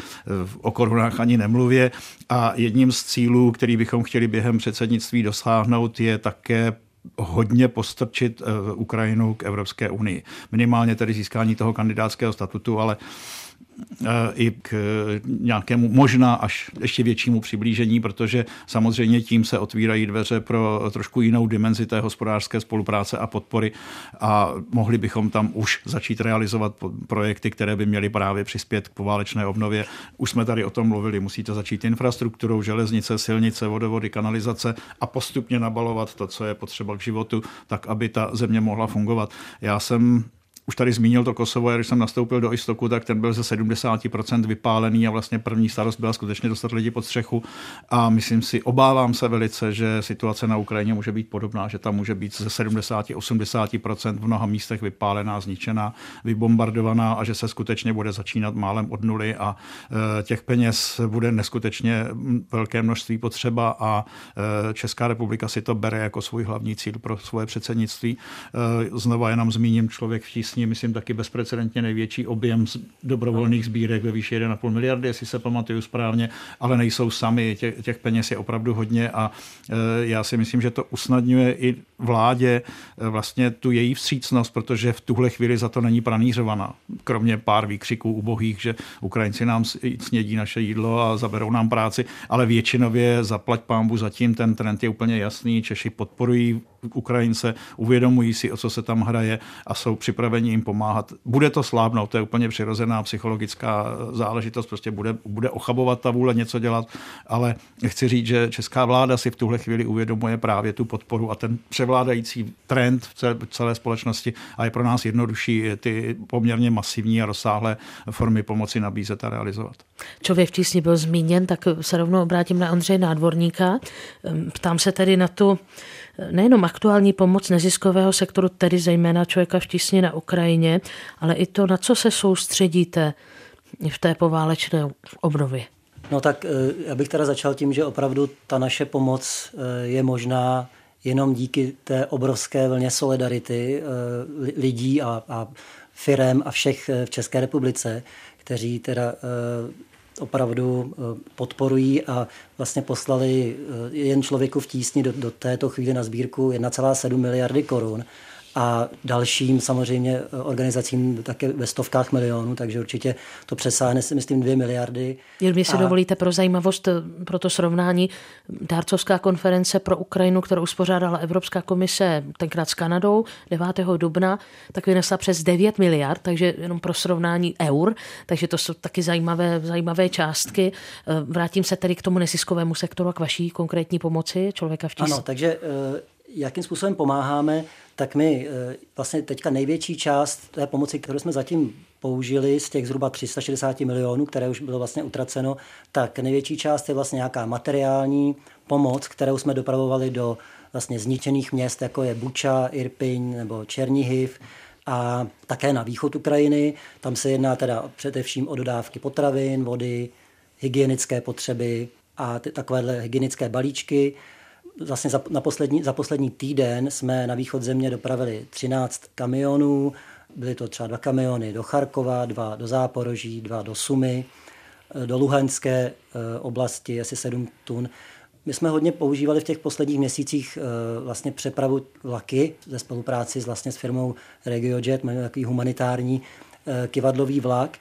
o korunách ani nemluvě. A jedním z cílů, který bychom chtěli během předsednictví dosáhnout, je také hodně postrčit eh, Ukrajinu k Evropské unii. Minimálně tedy získání toho kandidátského statutu, ale i k nějakému možná až ještě většímu přiblížení, protože samozřejmě tím se otvírají dveře pro trošku jinou dimenzi té hospodářské spolupráce a podpory a mohli bychom tam už začít realizovat projekty, které by měly právě přispět k poválečné obnově. Už jsme tady o tom mluvili, musí to začít infrastrukturou, železnice, silnice, vodovody, kanalizace a postupně nabalovat to, co je potřeba k životu, tak aby ta země mohla fungovat. Já jsem už tady zmínil to Kosovo, a když jsem nastoupil do Istoku, tak ten byl ze 70% vypálený a vlastně první starost byla skutečně dostat lidi pod střechu. A myslím si, obávám se velice, že situace na Ukrajině může být podobná, že tam může být ze 70-80% v mnoha místech vypálená, zničená, vybombardovaná a že se skutečně bude začínat málem od nuly a e, těch peněz bude neskutečně velké množství potřeba a e, Česká republika si to bere jako svůj hlavní cíl pro svoje předsednictví. E, znova jenom zmíním člověk v vlastně, myslím, taky bezprecedentně největší objem dobrovolných sbírek ve výši 1,5 miliardy, jestli se pamatuju správně, ale nejsou sami, těch, těch peněz je opravdu hodně a e, já si myslím, že to usnadňuje i vládě e, vlastně tu její vstřícnost, protože v tuhle chvíli za to není pranířovaná. Kromě pár výkřiků ubohých, že Ukrajinci nám snědí naše jídlo a zaberou nám práci, ale většinově zaplať pámbu zatím ten trend je úplně jasný. Češi podporují Ukrajince, uvědomují si, o co se tam hraje a jsou připraveni jim pomáhat. Bude to slábnout, to je úplně přirozená psychologická záležitost, prostě bude, bude ochabovat ta vůle něco dělat, ale chci říct, že česká vláda si v tuhle chvíli uvědomuje právě tu podporu a ten převládající trend v celé, společnosti a je pro nás jednodušší ty poměrně masivní a rozsáhlé formy pomoci nabízet a realizovat. Člověk v tísni byl zmíněn, tak se rovnou obrátím na Ondřeje Nádvorníka. Ptám se tedy na tu nejenom aktuální pomoc neziskového sektoru, tedy zejména člověka v tísni na Ukrajině, ale i to, na co se soustředíte v té poválečné obnově. No tak eh, já bych teda začal tím, že opravdu ta naše pomoc eh, je možná jenom díky té obrovské vlně solidarity eh, lidí a, a firem a všech v České republice, kteří teda opravdu podporují a vlastně poslali jen člověku v tísni do, do této chvíli na sbírku 1,7 miliardy korun a dalším samozřejmě eh, organizacím také ve stovkách milionů, takže určitě to přesáhne si myslím dvě miliardy. Jen si a... dovolíte pro zajímavost, eh, pro to srovnání, dárcovská konference pro Ukrajinu, kterou uspořádala Evropská komise tenkrát s Kanadou 9. dubna, tak vynesla přes 9 miliard, takže jenom pro srovnání eur, takže to jsou taky zajímavé, zajímavé částky. Eh, vrátím se tedy k tomu neziskovému sektoru a k vaší konkrétní pomoci člověka v tísni. Ano, takže jakým způsobem pomáháme, tak my eh, vlastně teďka největší část té pomoci, kterou jsme zatím použili z těch zhruba 360 milionů, které už bylo vlastně utraceno, tak největší část je vlastně nějaká materiální pomoc, kterou jsme dopravovali do vlastně zničených měst, jako je Buča, Irpiň nebo Černihiv a také na východ Ukrajiny. Tam se jedná teda především o dodávky potravin, vody, hygienické potřeby a ty, takovéhle hygienické balíčky vlastně za, na poslední, za poslední týden jsme na východ země dopravili 13 kamionů, byly to třeba dva kamiony do Charkova, dva do Záporoží, dva do Sumy, eh, do Luhanské eh, oblasti asi 7 tun. My jsme hodně používali v těch posledních měsících eh, vlastně přepravu vlaky ze spolupráci s, vlastně s firmou RegioJet, máme takový humanitární kivadlový vlak.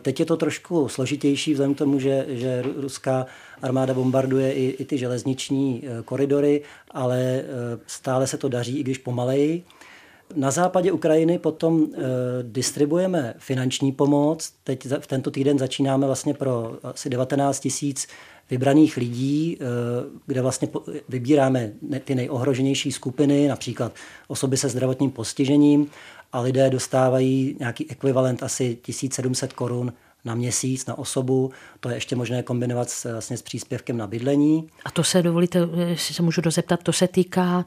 Teď je to trošku složitější vzhledem k tomu, že, že ruská armáda bombarduje i, i ty železniční eh, koridory, ale eh, stále se to daří, i když pomaleji. Na západě Ukrajiny potom distribuujeme finanční pomoc. Teď v tento týden začínáme vlastně pro asi 19 tisíc vybraných lidí, kde vlastně vybíráme ty nejohroženější skupiny, například osoby se zdravotním postižením a lidé dostávají nějaký ekvivalent asi 1700 korun na měsíc, na osobu. To je ještě možné kombinovat s, vlastně s příspěvkem na bydlení. A to se, dovolíte, jestli se můžu dozeptat, to se týká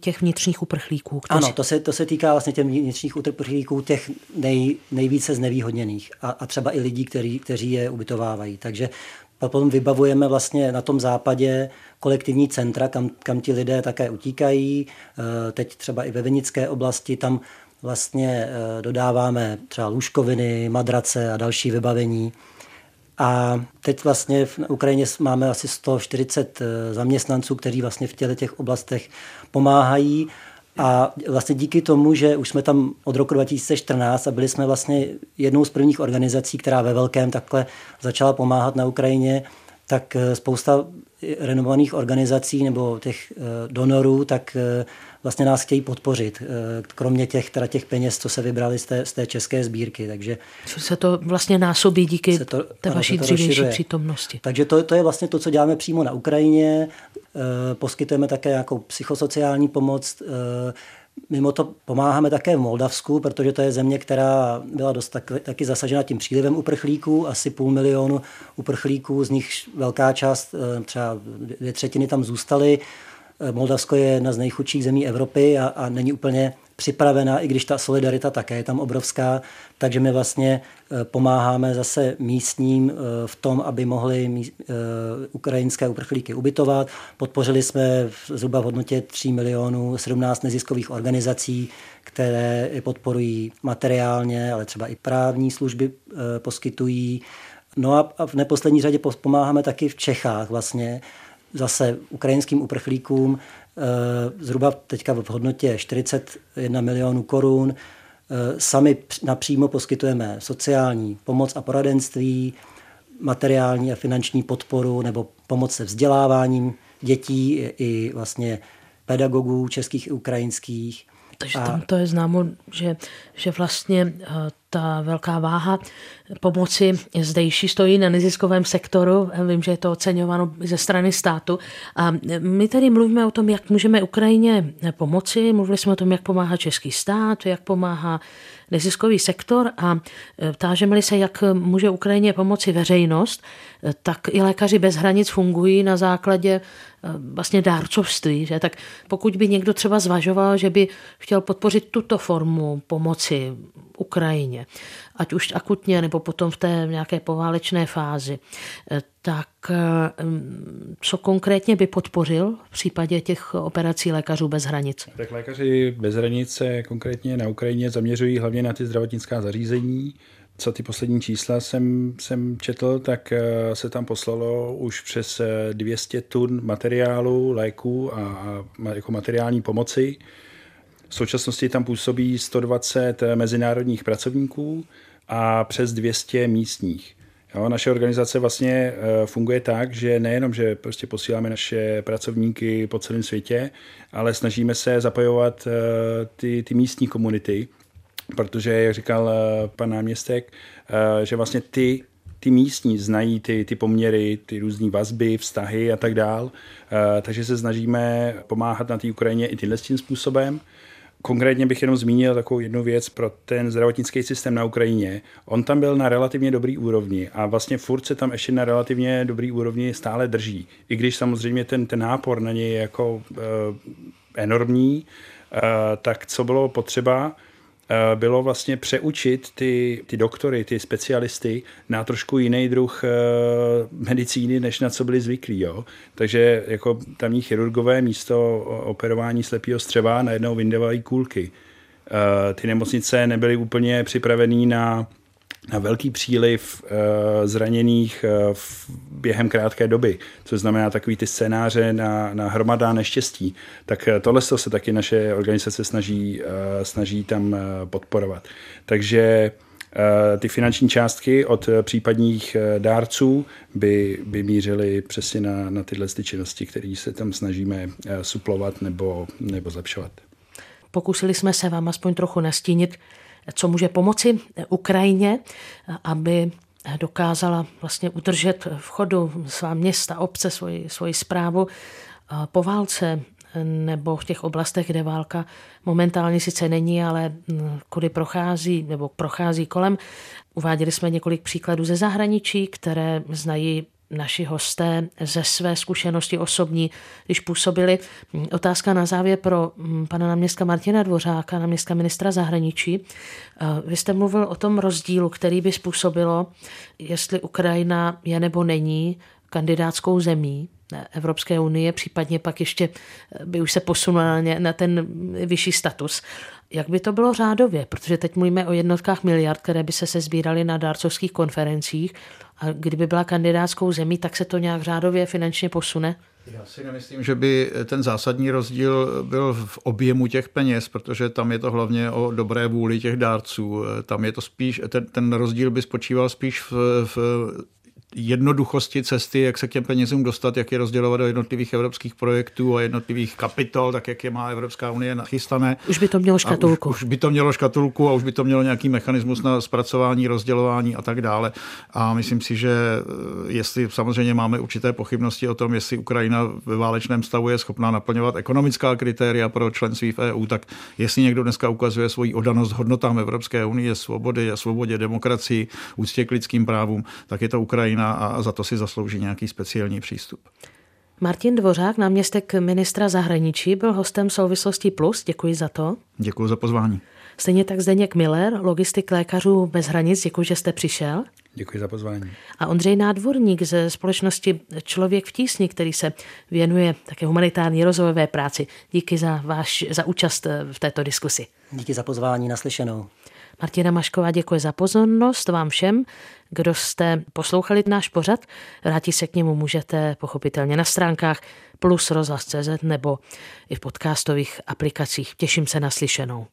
těch vnitřních uprchlíků? Kteří... Ano, to se, to se týká vlastně těch vnitřních uprchlíků, těch nej, nejvíce znevýhodněných a, a třeba i lidí, který, kteří je ubytovávají. Takže potom vybavujeme vlastně na tom západě kolektivní centra, kam, kam ti lidé také utíkají. Eh, teď třeba i ve Vinické oblasti, tam vlastně eh, dodáváme třeba lůžkoviny, madrace a další vybavení. A teď vlastně v Ukrajině máme asi 140 eh, zaměstnanců, kteří vlastně v těle těch oblastech pomáhají. A vlastně díky tomu, že už jsme tam od roku 2014 a byli jsme vlastně jednou z prvních organizací, která ve velkém takhle začala pomáhat na Ukrajině, tak eh, spousta renomovaných organizací nebo těch donorů, tak vlastně nás chtějí podpořit, eh, kromě těch, teda těch peněz, co se vybrali z té, z té české sbírky. Takže se to vlastně násobí díky to, té vaší dřívější přítomnosti. Takže to, to je vlastně to, co děláme přímo na Ukrajině. E, poskytujeme také nějakou psychosociální pomoc. E, Mimo to pomáháme také v Moldavsku, protože to je země, která byla dost tak, taky zasažena tím přílivem uprchlíků, asi půl milionu uprchlíků, z nich velká část, třeba dvě třetiny tam zůstaly. Eh, Moldavsko je jedna z nejchudších zemí Evropy a, a není úplně připravená, i když ta solidarita také je tam obrovská, takže my vlastně eh, pomáháme zase místním eh, v tom, aby mohli ukrajinské uprchlíky ubytovat. Podpořili jsme zhruba v hodnotě 3 milionů 17 neziskových organizací, které podporují materiálně, ale třeba i právní služby poskytují. No a v neposlední řadě pomáháme taky v Čechách vlastně, zase ukrajinským uprchlíkům eh, zhruba teďka v hodnotě 41 milionů korun. Eh, sami napřímo poskytujeme sociální pomoc a poradenství, materiální a finanční podporu nebo pomoc se vzděláváním dětí i vlastně pedagogů českých i ukrajinských. Takže tam to je známo, že, že vlastně eh, ta velká váha pomoci zdejší stojí na neziskovém sektoru. Vím, že je to oceňováno ze strany státu. A my tady mluvíme o tom, jak můžeme Ukrajině pomoci. Mluvili jsme o tom, jak pomáhá český stát, jak pomáhá neziskový sektor a tážeme se, jak může Ukrajině pomoci veřejnost, tak i lékaři bez hranic fungují na základě vlastně dárcovství. Že? Tak pokud by někdo třeba zvažoval, že by chtěl podpořit tuto formu pomoci Ukrajině, ať už akutně nebo potom v té nějaké poválečné fázi, tak co konkrétně by podpořil v případě těch operací lékařů bez hranic? Tak lékaři bez hranice konkrétně na Ukrajině zaměřují hlavně na ty zdravotnická zařízení, co ty poslední čísla jsem, jsem četl, tak eh, se tam poslalo už přes 200 tun materiálu, léků a, a jako materiální pomoci. V současnosti tam působí 120 mezinárodních pracovníků a přes 200 místních. Jo, naše organizace vlastně eh, funguje tak, že nejenom, že prostě posíláme naše pracovníky po celém světě, ale snažíme se zapojovat eh, ty, ty místní komunity, protože, jak říkal eh, pan náměstek, že vlastně ty ty místní znají ty, ty poměry, ty různé vazby, vztahy a tak dál. Takže se snažíme pomáhat na té Ukrajině i tímhle tím způsobem. Konkrétně bych jenom zmínil takovou jednu věc pro ten zdravotnický systém na Ukrajině. On tam byl na relativně dobrý úrovni a vlastně furt se tam ještě na relativně dobrý úrovni stále drží. I když samozřejmě ten, ten nápor na něj je jako e, enormní, e, tak co bylo potřeba, bylo vlastně přeučit ty, ty doktory, ty specialisty na trošku jiný druh eh, medicíny, než na co byli zvyklí. Jo? Takže jako tamní chirurgové místo operování slepého střeva najednou vyndavali kůlky. Eh, ty nemocnice nebyly úplně připravené na na velký příliv uh, zraněných uh, v, během krátké doby, což znamená takový ty scénáře na, na hromadá neštěstí, tak uh, tohle se taky naše organizace snaží, snaží tam podporovat. Takže ty finanční částky od případních dárců by, by mířily přesně na, na tyhle ty činnosti, které se tam snažíme suplovat nebo, nebo zlepšovat. Pokusili jsme se vám aspoň trochu nastínit, co může pomoci Ukrajině, aby dokázala vlastně udržet v chodu svá města, obce, svoji, svoji zprávu po válce nebo v těch oblastech, kde válka momentálně sice není, ale kudy prochází nebo prochází kolem. Uváděli jsme několik příkladů ze zahraničí, které znají naši hosté ze své zkušenosti osobní, když působili. Otázka na závěr pro mm, pana náměstka Martina Dvořáka, náměstka ministra zahraničí. Eh, vy jste mluvil o tom rozdílu, který by způsobilo, jestli Ukrajina je nebo není kandidátskou zemí Evropské unie, případně pak ještě eh, by už se posunula na ten vyšší status. Jak by to bylo řádově? Protože teď mluvíme o jednotkách miliard, které by se sezbíraly na dárcovských konferencích a kdyby byla kandidátskou zemí, tak se to nějak řádově finančně posune? Já si nemyslím, že by ten zásadní rozdíl byl v objemu těch peněz, protože tam je to hlavně o dobré vůli těch dárců. Tam je to spíš, ten, ten rozdíl by spočíval spíš v, v jednoduchosti cesty, jak se k těm penězům dostat, jak je rozdělovat do jednotlivých evropských projektů a jednotlivých kapitol, tak jak je má Evropská unie nachystané. Už by to mělo škatulku. Už, už by to mělo škatulku a už by to mělo nějaký mechanismus na zpracování, rozdělování a tak dále. A myslím si, že eh, jestli samozřejmě máme určité pochybnosti o tom, jestli Ukrajina ve válečném stavu je schopná naplňovat ekonomická kritéria pro členství v EU, tak jestli někdo dneska ukazuje svoji odanost hodnotám Evropské unie, svobody a svobodě, demokracii, úctě k lidským právům, tak je to Ukrajina Ukrajina a za to si zaslouží nějaký speciální přístup. Martin Dvořák, náměstek ministra zahraničí, byl hostem Souvislosti Plus. Děkuji za to. Děkuji za pozvání. Stejně tak Zdeněk Miller, logistik lékařů bez hranic. Děkuji, že jste přišel. Děkuji za pozvání. A Ondřej Nádvorník ze společnosti Člověk v tísni, který se věnuje také humanitární rozvojové práci. Díky za, váš, za účast v této diskusi. Díky za pozvání, naslyšenou. Martina Mašková děkuje za pozornost vám všem. Kdo jste poslouchali náš pořad, vrátit se k němu můžete pochopitelně na stránkách plus rozhlas.cz nebo i v podcastových aplikacích. Těším se na slyšenou.